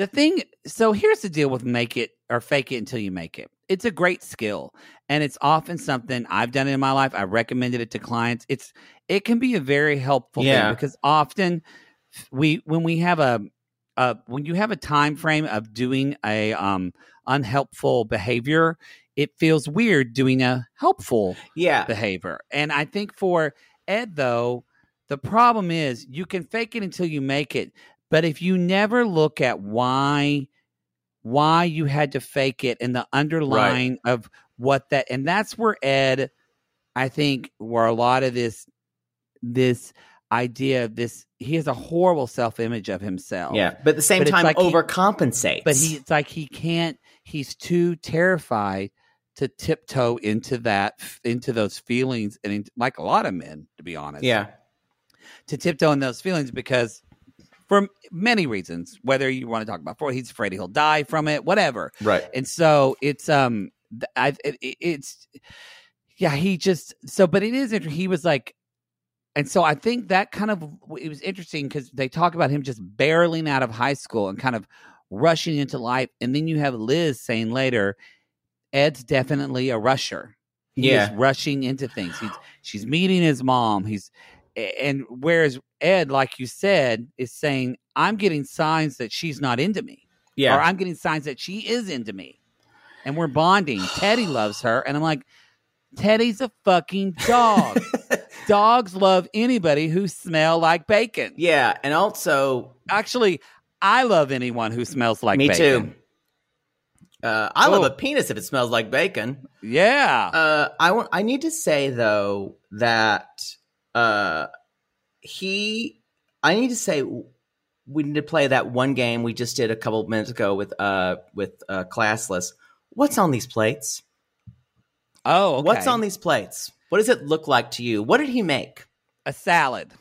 the thing. So here's the deal with make it or fake it until you make it. It's a great skill, and it's often something I've done in my life. I recommended it to clients. It's it can be a very helpful Yeah. thing because often we when we have a uh, when you have a time frame of doing a um, unhelpful behavior, it feels weird doing a helpful Yeah. behavior. And I think for Ed, though, the problem is you can fake it until you make it. But if you never look at why why you had to fake it and the underlying of what that and that's where Ed, I think, where a lot of this this idea of this he has a horrible self image of himself. Yeah. But at the same But time, like he- But he it's like he can't he's too terrified to tiptoe into that into those feelings and into, like a lot of men to be honest Yeah. to tiptoe in those feelings because for many reasons whether you want to talk about for he's afraid he'll die from it whatever Right. and so it's um I it, it- it's yeah he just so but it is interesting he was like and so I think that kind of it was interesting because they talk about him just barreling out of high school and kind of rushing into life and then you have Liz saying later Ed's definitely a rusher he Yeah. is rushing into things he's she's meeting his mom he's and whereas Ed like you said is saying I'm getting signs that she's not into me Yeah. or I'm getting signs that she is into me. And we're bonding. Teddy loves her. And I'm like, Teddy's a fucking dog. Dogs love anybody who smell like bacon. yeah. And also, Actually, I love anyone who smells like me bacon. too. Uh, I love Oh. a penis if it smells like bacon. Yeah. Uh, I want. I need to say though that uh, he. I need to say we need to play that one game we just did a couple minutes ago with uh with uh, classless. What's on these plates? oh, okay. What's on these plates? What does it look like to you? What did he make? a salad?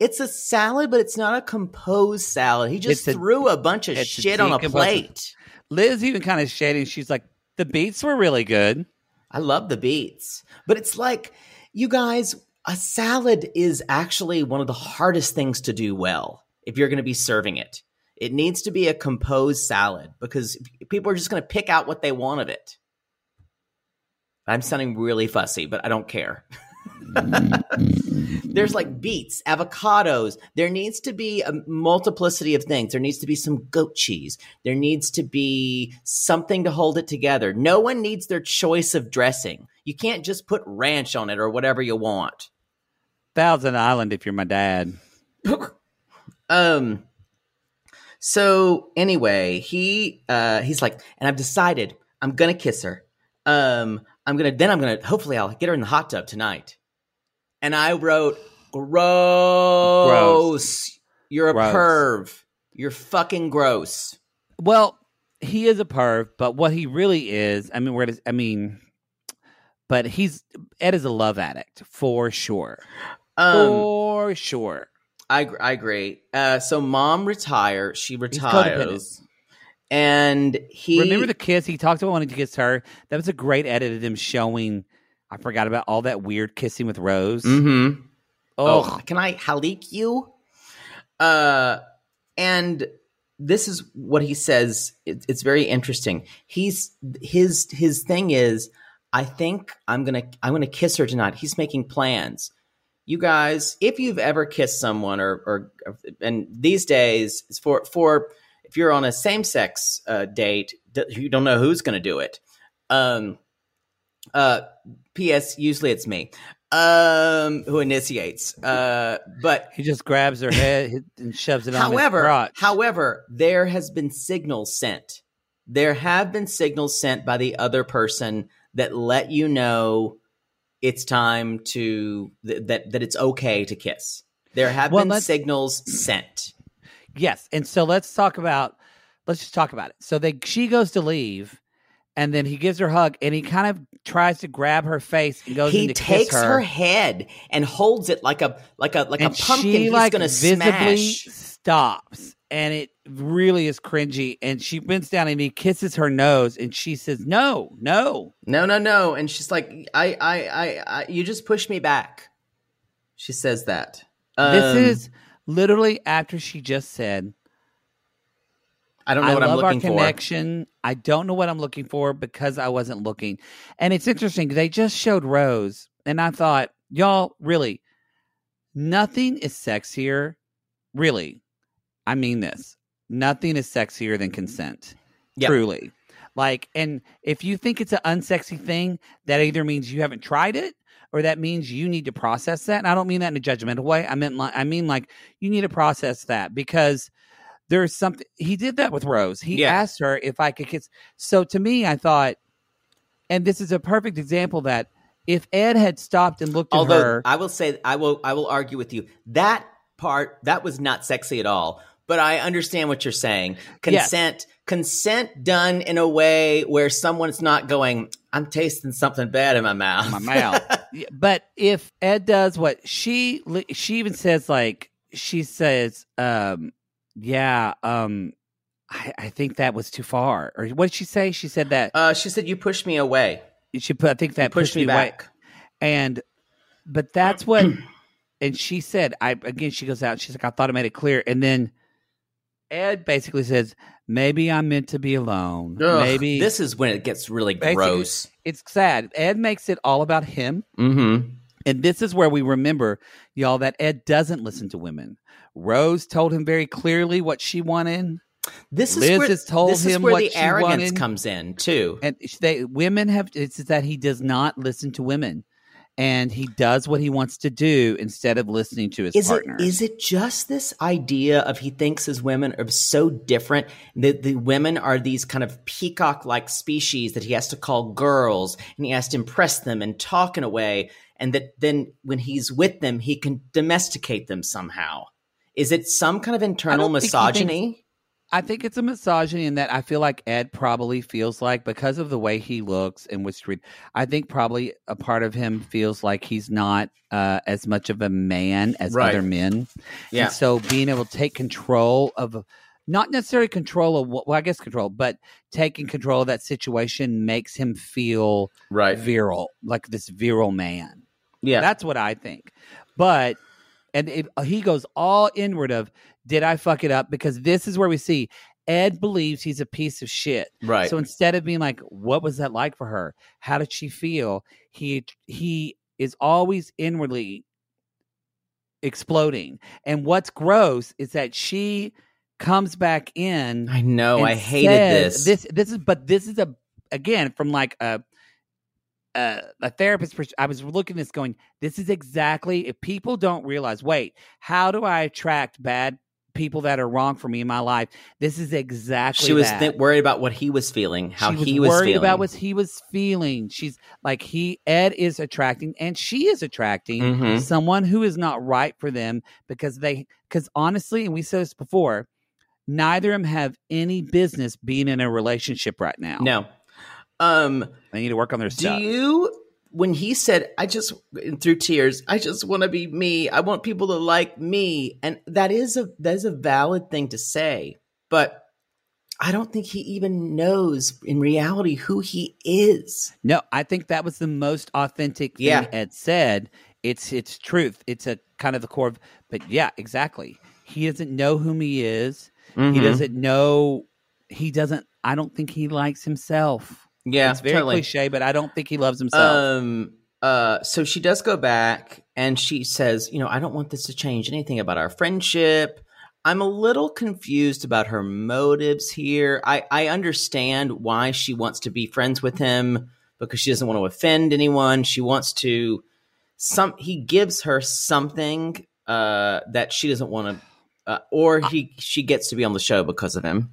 It's a salad, but it's not a composed salad. He just It's threw a bunch of it's a shit on a plate. Liz even kind of shading. She's like, the beets were really good. I love the beets, but it's like you guys. A salad is actually one of the hardest things to do well if you're going to be serving it. It needs to be a composed salad because people are just going to pick out what they want of it. I'm sounding really fussy, but I don't care. There's like beets, avocados. There needs to be a multiplicity of things. There needs to be some goat cheese. There needs to be something to hold it together. No one needs their choice of dressing. You can't just put ranch on it or whatever you want. Thousand Island if you're my dad. Um so anyway, he uh he's like, and I've decided I'm gonna kiss her. Um I'm gonna then I'm gonna hopefully I'll get her in the hot tub tonight. And I wrote gross. You're a Gross. perv. You're fucking gross. Well, he is a perv, but what he really is, I mean, where does I mean, but he's Ed is a love addict for sure, Um for sure. I I agree. Uh so mom retires, she retires. And he Remember the kiss? He talked about wanting to kiss her. That was a great edit of him showing. I forgot about all that weird kissing with Rose. Mm-hmm. Oh, Oh, can I halik you? Uh, and this is what he says. It, it's very interesting. He's his his thing is, I think I'm gonna I'm gonna kiss her tonight. He's making plans. You guys, if you've ever kissed someone, or or and these days, it's for for if you're on a same sex uh, date, you don't know who's gonna do it. Um, uh, P.S. Usually it's me um who initiates uh but he just grabs her head and shoves it however however there has been signals sent there have been signals sent by the other person that let you know it's time to th- that that it's okay to kiss there have Well, been signals sent Yes, and so let's talk about let's just talk about it. So they she goes to leave, and then he gives her a hug, and he kind of tries to grab her face and goes he in to takes kiss her. head and holds it like a like a like and a pumpkin. she he's like gonna visibly smash. stops, and it really is cringy. And she bends down and he kisses her nose, and she says, "No, no." No, no, no. And she's like, I, I, I, I you just push me back. She says that. this Um, is literally after she just said, I don't know I what I'm looking for. connection. I don't know what I'm looking for because I wasn't looking. And it's interesting. They just showed Rose, and I thought, y'all, really, nothing is sexier. Really, I mean this. Nothing is sexier than mm-hmm. consent. Yep. Truly. Like, and if you think it's an unsexy thing, that either means you haven't tried it or that means you need to process that. And I don't mean that in a judgmental way. I meant like I mean like you need to process that because there's something he did that with Rose. He Yeah. asked her if I could kiss. So to me, I thought, and this is a perfect example that if Ed had stopped and looked at her, I will say, I will, I will argue with you. That part, that was not sexy at all. But I understand what you're saying. Yes. Consent, consent done in a way where someone's not going. I'm tasting something bad in my mouth. my mouth. But if Ed does what she she even says like she says, um, yeah, um, I, I think that was too far. Or what did she say? She said that uh, she said, "You pushed me away. she put. I think that pushed pushed me me away. back." And but that's what. and she said, I again. She goes out. She's like, I thought I made it clear. And then Ed basically says, maybe I'm meant to be alone. Ugh, maybe this is when it gets really gross. it's sad. Ed makes it all about him. Mm-hmm. And this is where we remember, y'all, that Ed doesn't listen to women. Rose told him very clearly what she wanted, This is where, has told this is where what the arrogance wanted. comes in too. and they women have. It's that he does not listen to women, and he does what he wants to do instead of listening to his Is partner. it is it just this idea of he thinks his women are so different that the women are these kind of peacock like species that he has to call girls and he has to impress them and talk in a way and that then when he's with them he can domesticate them somehow. Is it some kind of internal don't think he thinks- misogyny? I think it's a misogyny in that I feel like Ed probably feels like because of the way he looks and was treated. I think probably a part of him feels like he's not uh, as much of a man as Right. other men. Yeah. And so being able to take control of, not necessarily control of, what- well, I guess control, but taking control of that situation makes him feel Right. virile, like this virile man. Yeah. That's what I think. But and it, he goes all inward of did I fuck it up? Because this is where we see Ed believes he's a piece of shit. Right. So instead of being like, what was that like for her? How did she feel? He he is always inwardly exploding. And what's gross is that she comes back in. I know. I hated says- this. This this is but this is a again from like a a, a therapist. I was looking at this going, this is exactly if people don't realize. Wait, how do I attract bad people that are wrong for me in my life? This is exactly. she was th- worried about what he was feeling, how was he was worried feeling. about what he was feeling. She's like he Ed is attracting, and she is attracting Mhm. someone who is not right for them because they because honestly, and we said this before, neither of them have any business being in a relationship right now. No. Um, they need to work on their do stuff. you when he said, I just through tears, I just want to be me. I want people to like me. And that is a that is a valid thing to say. But I don't think he even knows in reality who he is. No, I think that was the most authentic thing Yeah. Ed said. It's it's truth. It's a kind of the core of but yeah, exactly. He doesn't know whom he is. He Mhm. doesn't know he doesn't I don't think he likes himself. Yeah, It's very totally. cliche, but I don't think he loves himself. Um uh so she does go back and she says, you know, I don't want this to change anything about our friendship. I'm a little confused about her motives here. I I understand why she wants to be friends with him because she doesn't want to offend anyone. She wants to some he gives her something uh that she doesn't want to uh, or he she gets to be on the show because of him.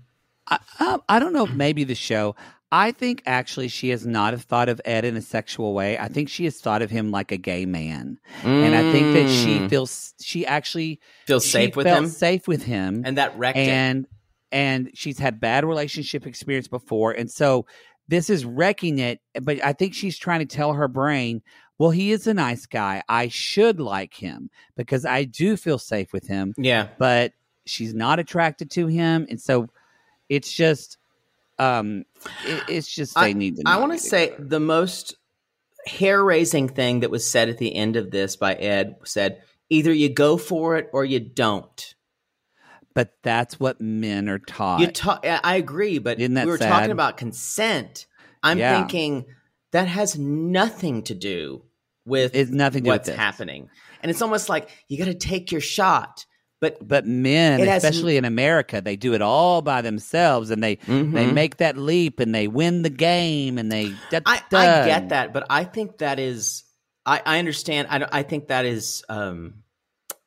I, I, I don't know if maybe the show. I think actually she has not have thought of Ed in a sexual way. I think she has thought of him like a gay man, and I think that she Mm. feels she actually Feels she safe with him? safe with him, And that wrecked it. and and she's had bad relationship experience before, and so this is wrecking it. But I think she's trying to tell her brain, well, he is a nice guy. I should like him because I do feel safe with him. Yeah. But she's not attracted to him. And so it's just, um, it, it's just they I, need to. I want to say the most hair raising thing that was said at the end of this by Ed said, either you go for it or you don't. but that's what men are taught. You ta- I agree, but we were sad? talking about consent. I'm Yeah. thinking that has nothing to do with It's nothing to do with what's happening. And it's almost like you got to take your shot. But but men, has- especially in America, they do it all by themselves, and they they Mhm. make that leap and they win the game, and they. Da, I, da. I get that, but I think that is I, I understand. I, I think that is um,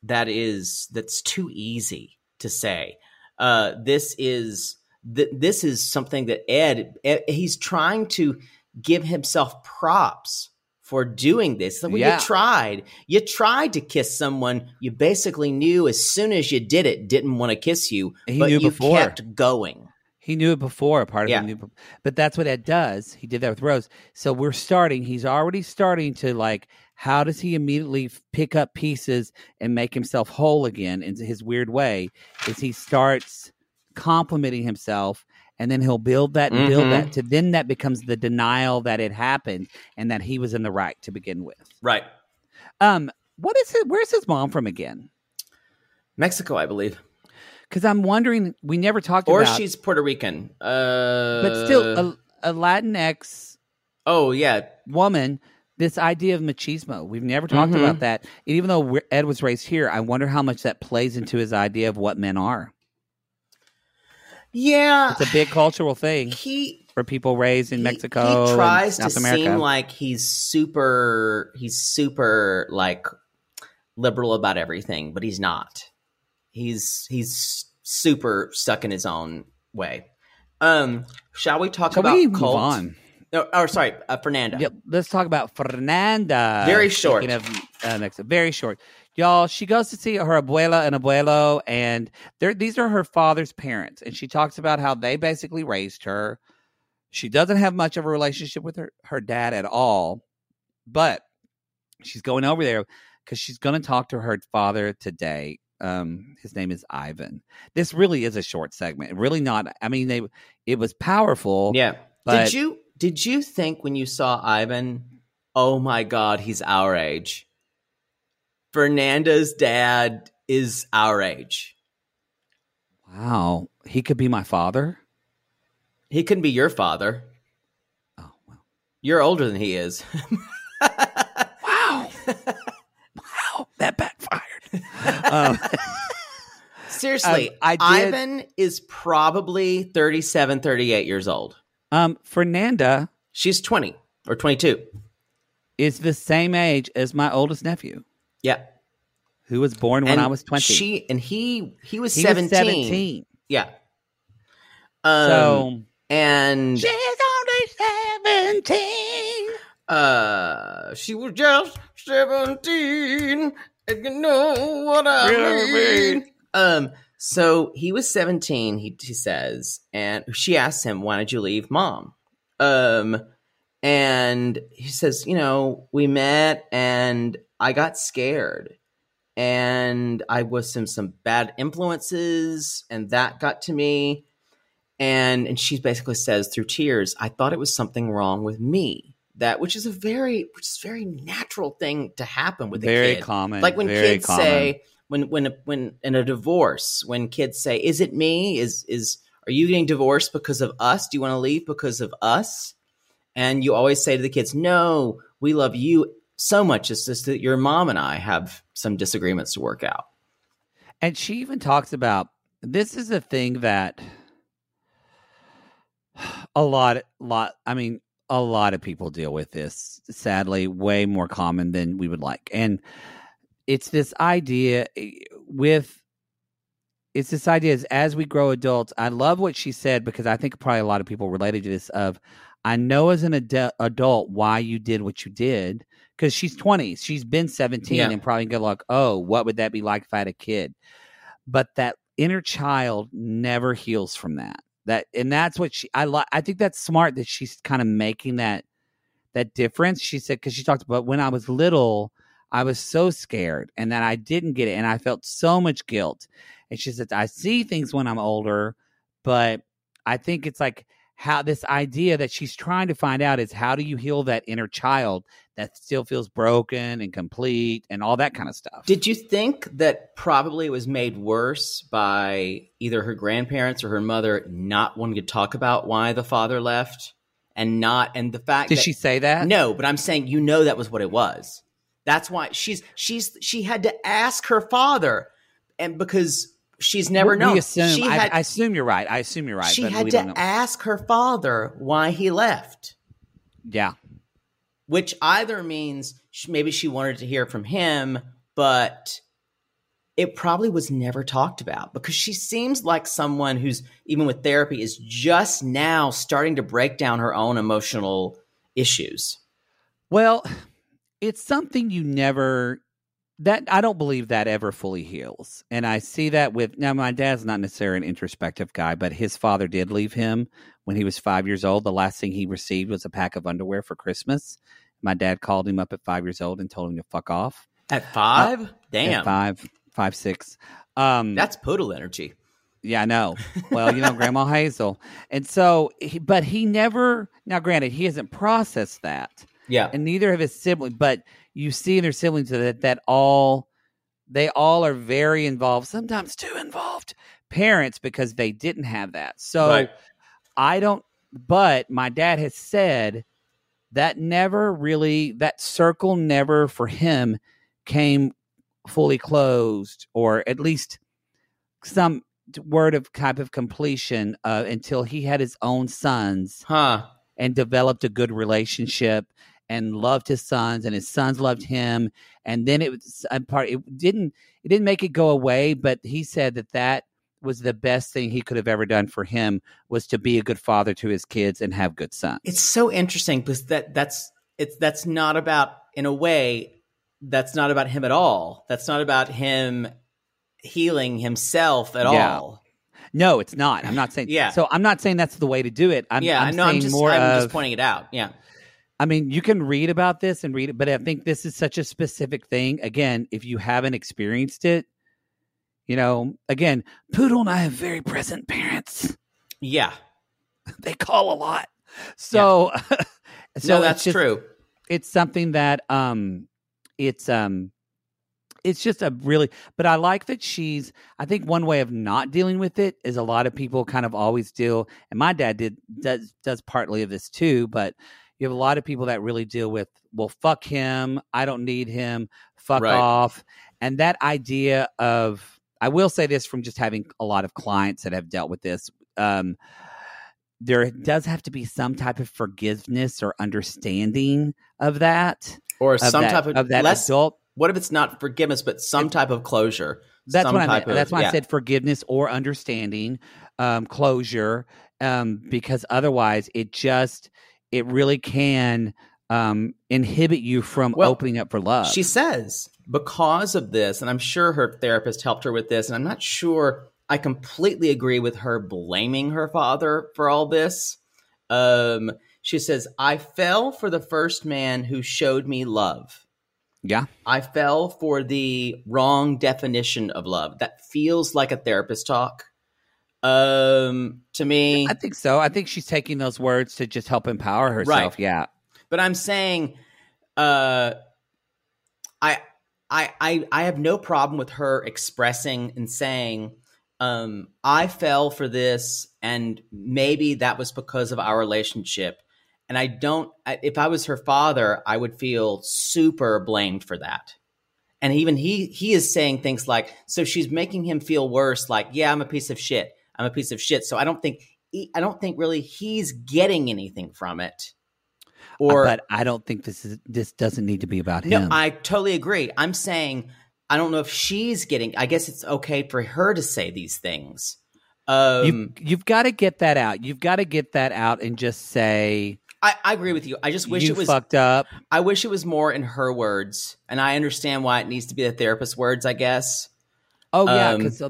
that is that's too easy to say. Uh, this is th- this is something that Ed, Ed he's trying to give himself props for doing this. So when Yeah. you tried, you tried to kiss someone you basically knew as soon as you did it didn't want to kiss you, He but knew you before. kept going. He knew it before. A part of Yeah. him knew, but that's what Ed does. He did that with Rose. So we're starting. He's already starting to like. How does he immediately pick up pieces and make himself whole again in his weird way? Is he starts complimenting himself, and then he'll build that and build Mhm. that to then that becomes the denial that it happened and that he was in the right to begin with. Right. Um, what is it? Where's his mom from again? Mexico, I believe. Because I'm wondering. We never talked about or about. she's Puerto Rican. Uh, but still, a, a Latinx oh yeah, woman. This idea of machismo, we've never talked Mhm. about that. And even though Ed was raised here, I wonder how much that plays into his idea of what men are. Yeah. It's a big cultural thing He for people raised in he- Mexico. He tries to America. seem like he's super. He's super like liberal about everything, but he's not. He's he's super stuck in his own way. Um, shall we talk Shall about we move Colt? on? No, or sorry, uh, Fernanda. Yeah, let's talk about Fernanda. Very short. Of uh, Mexico, very short. Y'all, she goes to see her abuela and abuelo, and they're, these are her father's parents. And she talks about how they basically raised her. She doesn't have much of a relationship with her, her dad at all, but she's going over there because she's going to talk to her father today. Um, his name is Ivan. This really is a short segment. Really not. I mean, they it was powerful. Yeah. But- did you did you think when you saw Ivan, oh my god, he's our age? Fernanda's dad is our age. Wow, he could be my father. He couldn't be your father. Oh well. You're older than he is. Wow. wow, that backfired. um, Seriously, Um, I did- Ivan is probably 37, 38 years old. um, Fernanda She's 20 or 22. is the same age as my oldest nephew, Yeah. who was born when and I was 20. She and he he was He 17. was 17. Yeah. Um, so and she's only 17. Uh, she was just seventeen, if you know what I mean. Um, so he was seventeen. He he says, and she asks him, "Why did you leave mom?" Um, and he says, "You know, we met, and I got scared." And I was some some bad influences, and that got to me. And and she basically says through tears, "I thought it was something wrong with me." That which is a very which is very natural thing to happen with Very a kid. common, Like when kids common. say when when when in a divorce, when kids say, "Is it me? Is is are you getting divorced because of us? Do you want to leave because of us?" And you always say to the kids, "No, we love you so much. It's just that your mom and I have some disagreements to work out." And she even talks about this is a thing that a lot, lot. I mean, a lot of people deal with this. Sadly, way more common than we would like, and it's this idea eh, with. It's this idea is as we grow adults. I love what she said because I think probably a lot of people related to this. Of I know as an adu- adult why you did what you did because she's twenty. She's been seventeen Yeah. and probably go like, oh, what would that be like if I had a kid? but that inner child never heals from that That and that's what she I like I think that's smart that she's kind of making that that difference. She said cuz she talked about when I was little I was so scared and that I didn't get it and I felt so much guilt. And she said I see things when I'm older, but I think it's like how this idea that she's trying to find out is how do you heal that inner child that still feels broken and complete and all that kind of stuff. Did you think that probably it was made worse by either her grandparents or her mother not wanting to talk about why the father left and not and the fact Did that, she say that? No, but I'm saying you know that was what it was. That's why she's she's she had to ask her father and because she's never we, known. We assume, she I, had, I assume you're right. I assume you're right. she but had we to don't know. ask her father why he left. Yeah. which either means sh- maybe she wanted to hear from him, but it probably was never talked about because she seems like someone who's even with therapy is just now starting to break down her own emotional issues. Well, it's something you never that I don't believe that ever fully heals. And I see that with now my dad's not necessarily an introspective guy, but his father did leave him when he was 5 years old. The last thing he received was a pack of underwear for Christmas. My dad called him up at 5 years old and told him to fuck off. At five? At Damn. five, five, six. Um, That's poodle energy. Yeah, I know. Well, you know, Grandma Hazel. And so, he, but he never, now granted, he hasn't processed that. Yeah. And neither of his siblings, but you see in their siblings that, that all, they all are very involved, sometimes too involved parents because they didn't have that. So Right. I don't, but my dad has said that never really, that circle never for him came fully closed or at least some word of type of completion uh, until he had his own sons Huh. and developed a good relationship and loved his sons and his sons loved mm-hmm. him and then it was a part it didn't it didn't make it go away but he said that that was the best thing he could have ever done for him was to be a good father to his kids and have good sons It's so interesting because that that's it's that's not about in a way that's not about him at all. That's not about him healing himself at Yeah. all. no it's not i'm not saying Yeah. so i'm not saying that's the way to do it i'm, yeah, I'm no, I'm saying just more I'm of, just pointing it out. Yeah. I mean, you can read about this and read it, but I think this is such a specific thing. Again, if you haven't experienced it, you know, again, Poodle and I have very present parents. Yeah. They call a lot. So, so no, that's just- true. It's something that um it's um it's just a really but I like that she's I think one way of not dealing with it is a lot of people kind of always deal and my dad did does does partly of this too, but you have a lot of people that really deal with well fuck him, I don't need him, fuck Right. off. And that idea of I will say this from just having a lot of clients that have dealt with this. Um there does have to be some type of forgiveness or understanding of that Or of some that- type of, of that less, adult What if it's not forgiveness, but some type of closure? That's what I meant. of- That's why I said forgiveness or understanding, um, closure, um, because otherwise it just it really can um, inhibit you from Well, opening up for love. She says because of this, and I'm sure her therapist helped her with this, and I'm not sure I completely agree with her blaming her father for all this. Um, she says, I fell for the first man who showed me love. yeah, I fell for the wrong definition of love. That feels like a therapist talk. Um, to me, I think so. I think she's taking those words to just help empower herself. Right. Yeah, but I'm saying, uh, I, I, I, I have no problem with her expressing and saying, um, I fell for this, and maybe that was because of our relationship. And I don't. If I was her father, I would feel super blamed for that. And even he, he is saying things like, so she's making him feel worse. Like, yeah, I'm a piece of shit. I'm a piece of shit. So I don't think, he- I don't think really he's getting anything from it. Or but I don't think this is this doesn't need to be about no, him. No, I totally agree. I'm saying I don't know if she's getting. I guess it's okay for her to say these things. Um, you've you've got to get that out. You've got to get that out and just say I, I agree with you. I just wish you it was. fucked up. I wish it was more in her words, and I understand why it needs to be the therapist's words. I guess. Oh yeah, Um, because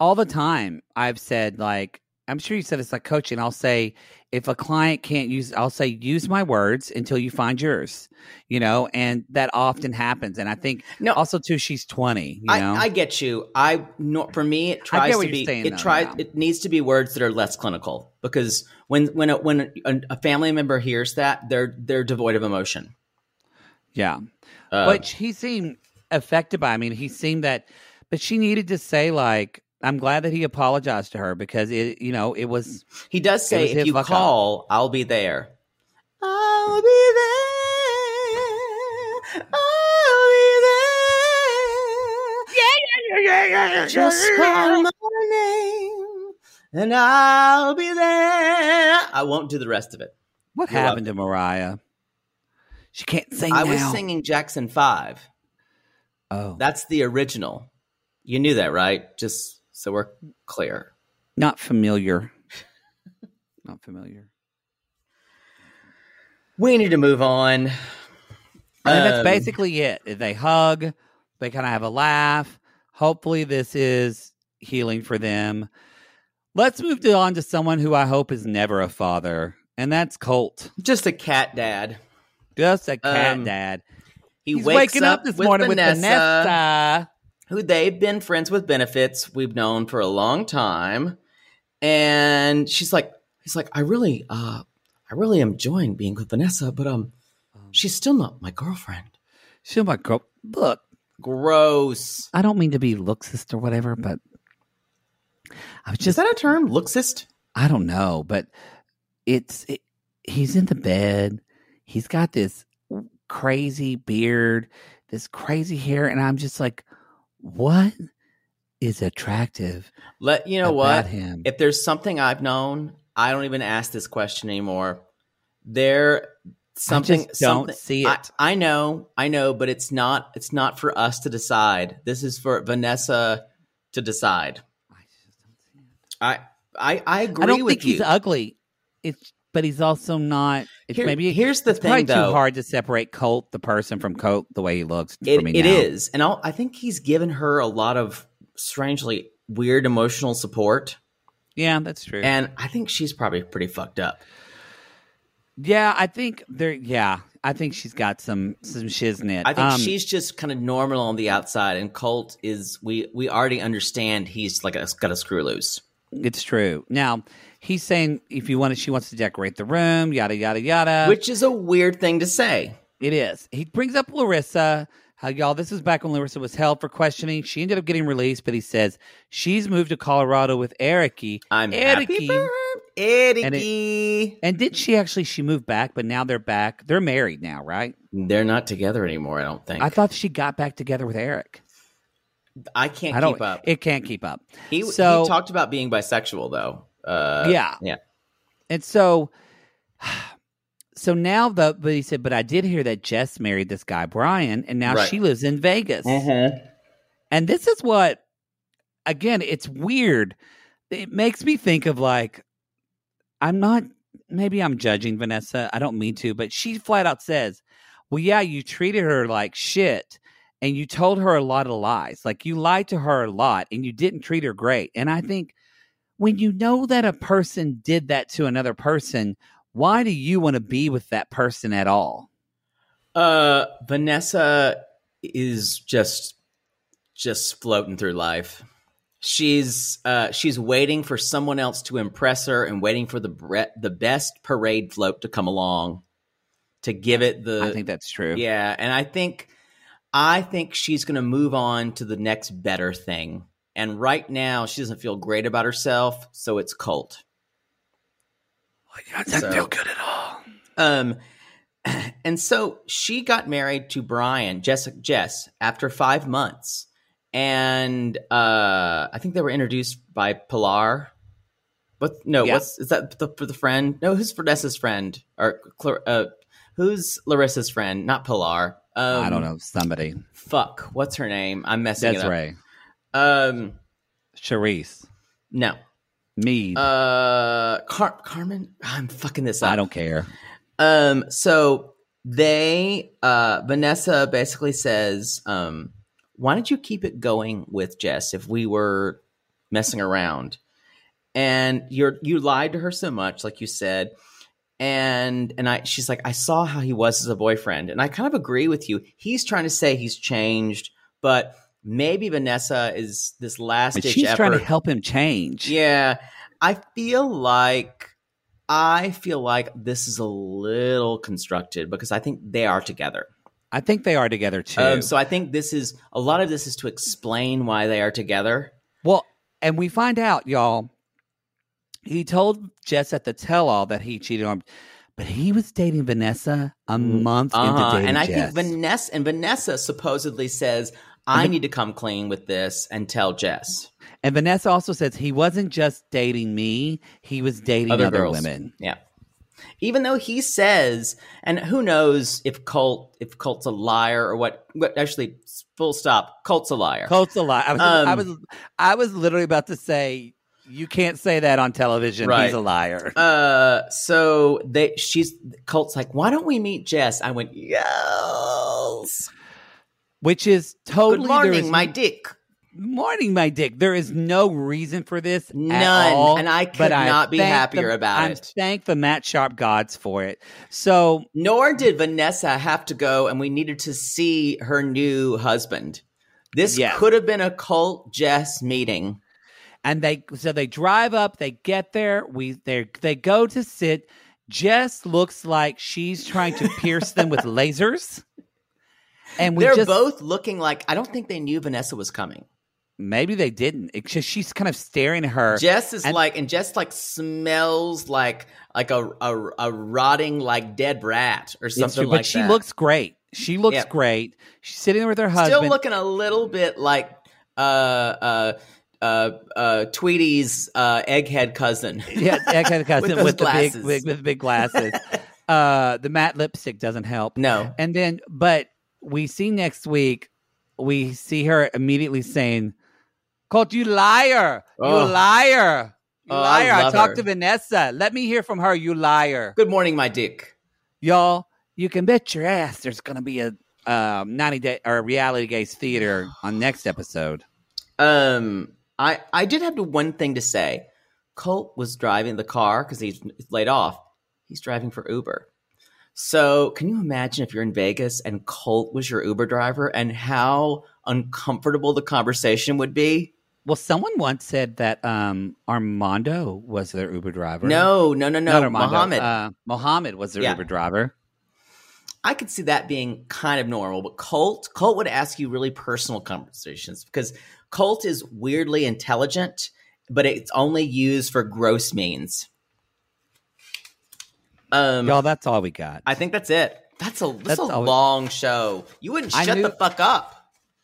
all the time I've said like I'm sure you said it's like coaching. I'll say if a client can't use, I'll say use my words until you find yours. You know, and that often happens. And I think No. also too, she's 20. You I, know, I get you. I no, for me it tries to be saying, it though, tries it needs to be words that are less clinical because when when a, when a, a family member hears that they're they're devoid of emotion. yeah. Uh, but he seemed affected by. I mean, he seemed that, but she needed to say like, "I'm glad that he apologized to her because it, you know, it was." he does say if you fuck up." call, I'll be there. I'll be there. I'll be there. Yeah, yeah, yeah, yeah, yeah. Just call my name, and I'll be there. I won't do the rest of it. What You're happened to Mariah? She can't sing I now. was singing Jackson Five. Oh, That's the original. You knew that, right? Just so we're clear. not familiar. not familiar. We need to move on. And that's Um, basically it. They hug. They kind of have a laugh. Hopefully, this is healing for them. Let's move on to someone who I hope is never a father, and that's Colt. just a cat dad. Just a cat Um, dad. He He's wakes waking up, this morning with Vanessa. Who they've been friends with benefits. We've known for a long time, and she's like, he's like, I really, uh, I really am enjoying being with Vanessa, but um, she's still not my girlfriend. She's my girl. Look, Gross. I don't mean to be looksist or whatever, but I was Is that a term? Looksist? I don't know, but it's it, he's in the bed. He's got this crazy beard, this crazy hair, and I'm just like, what is attractive Let you know what. him? If there's something I've known, I don't even ask this question anymore. There something don't something, see I, it. I know, I know, but it's not it's not for us to decide. This is for Vanessa to decide. I I, I agree I don't with think you. he's ugly. It's but he's also not. It's Here- maybe here's the thing. it's probably thing, though. too hard to separate Colt the person from Colt the way he looks. It, for me it is, and I'll, I think he's given her a lot of strangely weird emotional support, Yeah, that's true. and I think she's probably pretty fucked up. yeah, I think there. Yeah, I think she's got some some shiznit. I think Um, she's just kind of normal on the outside, and Colt is we we already understand he's like a, got a screw loose. It's true. Now he's saying if you want to, she wants to decorate the room, yada yada yada. which is a weird thing to say. it is. He brings up Larissa. How y'all? This was back when Larissa was held for questioning. She ended up getting released, but he says she's moved to Colorado with Ericy. I'm for her. Ericy. And did she actually? She moved back, but now they're back. They're married now, right? They're not together anymore. I don't think. I thought she got back together with Eric. I can't I don't. keep up. It can't keep up. he so he talked about being bisexual though. Uh, Yeah. yeah. And so, so now the but he said, but I did hear that Jess married this guy Brian, and now Right. she lives in Vegas. Mm-hmm. And this is what, again, it's weird. It makes me think of like, I'm not. Maybe I'm judging Vanessa. I don't mean to, but she flat out says, "Well, yeah, you treated her like shit." And you told her a lot of lies. Like you lied to her a lot and you didn't treat her great. And I think when you know that a person did that to another person, why do you want to be with that person at all? Uh, Vanessa is just just floating through life. She's uh she's waiting for someone else to impress her and waiting for the bre- the best parade float to come along to give it the I think that's true. Yeah, and I think I think she's going to move on to the next better thing. And right now she doesn't feel great about herself, so it's Colt. That doesn't So- feel good at all. Um, and so she got married to Brian, Jessica Jess, after five months, and uh, I think they were introduced by Pilar. But no, Yeah. what's is that the, for the friend? No, who's Vanessa's friend or uh, who's Larissa's friend? Not Pilar. Um, I don't know. Somebody. Fuck, what's her name? I'm messing Desiree. it up. Um, Charisse. no. Me. Uh, Car- Carmen. I'm fucking this up. I don't care. Um, so they, uh, Vanessa basically says, um, why don't you keep it going with Jess if we were messing around? and you're you lied to her so much, like you said. And and I she's like, I saw how he was as a boyfriend. And I kind of agree with you. He's trying to say he's changed, but maybe Vanessa is this last But ditch she's effort. trying to help him change. Yeah. I feel like I feel like this is a little constructed because I think they are together. I think they are together too. Um, so I think this is a lot of this is to explain why they are together. Well, and we find out, y'all, he told Jess at the tell all that he cheated on, but he was dating Vanessa a month into Uh-huh. dating And I Jess. think Vanessa and Vanessa supposedly says, I need to come clean with this and tell Jess. and Vanessa also says he wasn't just dating me, he was dating other, girls. women. Yeah. Even though he says, and who knows if Colt if Colt's a liar or what what actually full stop, Colt's a liar. Colt's a liar. I was, I Um, was, I was literally about to say, you can't say that on television. Right. He's a liar. Uh, so they, she's Colt's like, why don't we meet Jess? I went, yes. Which is totally Good morning, my dick. morning, my dick. There is no reason for this. None, all, and I could not be happier the- about I it. Thank the Matt Sharp gods for it. So Nor did Vanessa have to go, and we needed to see her new husband. This could have been a Colt Jess meeting. and they so they drive up. They get there. We they they go to sit. Jess looks like she's trying to pierce them with lasers. And we They're just both looking like I don't think they knew Vanessa was coming. maybe they didn't. It's just she's kind of staring at her. Jess is and- like, and Jess like smells like like a a, a rotting like dead rat or something true, like but she that. looks great. She looks Yeah. great. She's sitting there with her husband. still looking a little bit like uh uh uh uh Tweety's uh egghead cousin. yeah, of cousin With with, the big, glasses. big with big glasses. uh, the matte lipstick doesn't help. No. And then, but we see next week, we see her immediately saying, "Colt, you liar! You Oh. liar! You Oh, I liar! I, love talked her. to Vanessa. Let me hear from her. You liar, Good morning, my dick. y'all! You can bet your ass there's gonna be a um, ninety day or reality gays theater on next episode. Um, I I did have one thing to say. Colt was driving the car because he's laid off. He's driving for Uber. So, can you imagine if you're in Vegas and Colt was your Uber driver and how uncomfortable the conversation would be? Well, someone once said that um, Armando was their Uber driver. No, no, no, no. Mohammed. Uh, Mohammed was their Yeah. Uber driver. I could see that being kind of normal, but Colt, Colt would ask you really personal conversations because Colt is weirdly intelligent, but it's only used for gross means. Um, Y'all, that's all we got. I think that's it. That's a that's, That's a long show. You wouldn't I shut knew- the fuck up.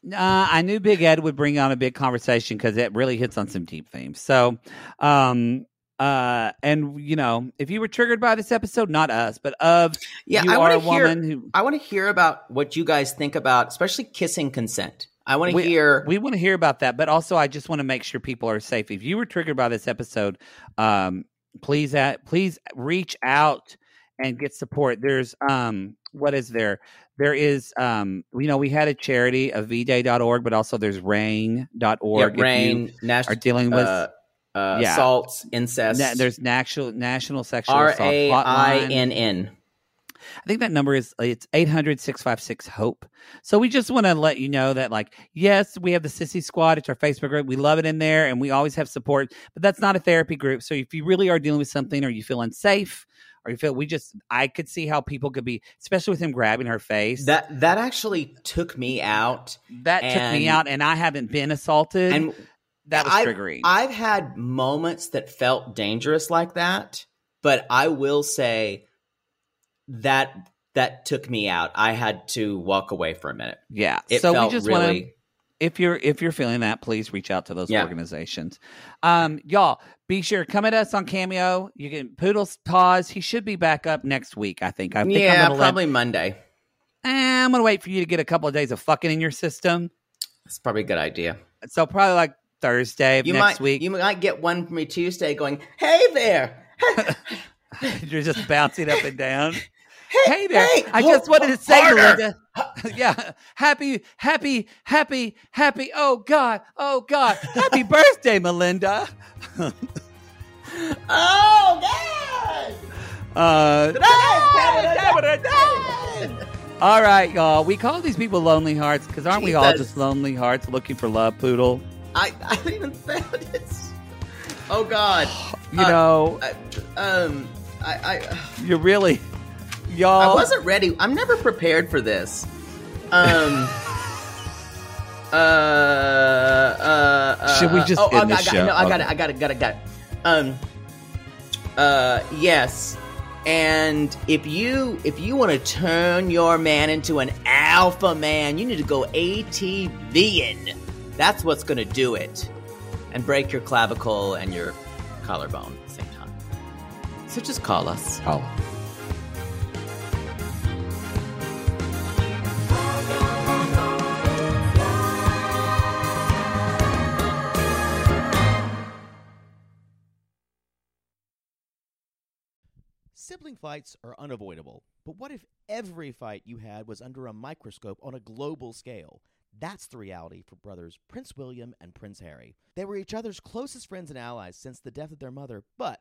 Uh, I knew Big Ed would bring on a big conversation because it really hits on some deep themes. So, um, uh, and you know, if you were triggered by this episode, not us, but of Yeah, you I are want a to hear. who I want to hear about what you guys think about, especially kissing consent. I want to hear. we want to hear about that, but also I just want to make sure people are safe. If you were triggered by this episode, um, please, at, please reach out and get support. There's, um, what is there? There is, um, you know, we had a charity, a vday.org, but also there's rainn.org. yeah, rain, national are dealing with uh, uh, yeah. assaults, incest. Na- there's national national sexual R assault hotline. I think that number is it's 800-656 hope. So we just want to let you know that like yes, we have the Sissy Squad, it's our Facebook group. We love it in there and we always have support, but that's not a therapy group. So if you really are dealing with something or you feel unsafe or you feel we just I could see how people could be especially with him grabbing her face. That that actually took me out. that took me out and I haven't been assaulted. And that was I've, triggering. I've had moments that felt dangerous like that, but I will say that that took me out. I had to walk away for a minute. yeah. It so we just want to really. if you're if you're feeling that, please reach out to those Yeah. organizations. Um, y'all, be sure come at us on Cameo. You can Poodle's pause. He should be back up next week. I think. I think I'm yeah, gonna let- probably Monday. Eh, I'm gonna wait for you to get a couple of days of fucking in your system. That's probably a good idea. So probably like Thursday of You next might week. you might get one from me Tuesday going, "Hey there, You're just bouncing up and down. hey, Hey there! hey, I just wanted to say, harder." Melinda. yeah, happy, happy, happy, happy. Oh God, oh God, happy birthday, Melinda. Oh God! Uh, all right, y'all. We call these people lonely hearts because aren't we all just lonely hearts looking for love, Poodle? I I even found it. Oh God! You Uh, know, I, um, I I. you're really, y'all. I wasn't ready. I'm never prepared for this. Um. uh, uh, uh, Should we just oh, end I, this got, show? No, I got it. I got it. Got it. Got it. Um. Uh. Yes. And if you if you want to turn your man into an alpha man, you need to go ATVing. That's what's going to do it, and break your clavicle and your collarbone So just call us. Oh. Sibling fights are unavoidable, but what if every fight you had was under a microscope on a global scale? That's the reality for brothers Prince William and Prince Harry. They were each other's closest friends and allies since the death of their mother, but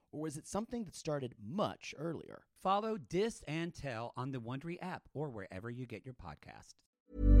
or was it something that started much earlier? Follow Dis and Tell on the Wondery app or wherever you get your podcast.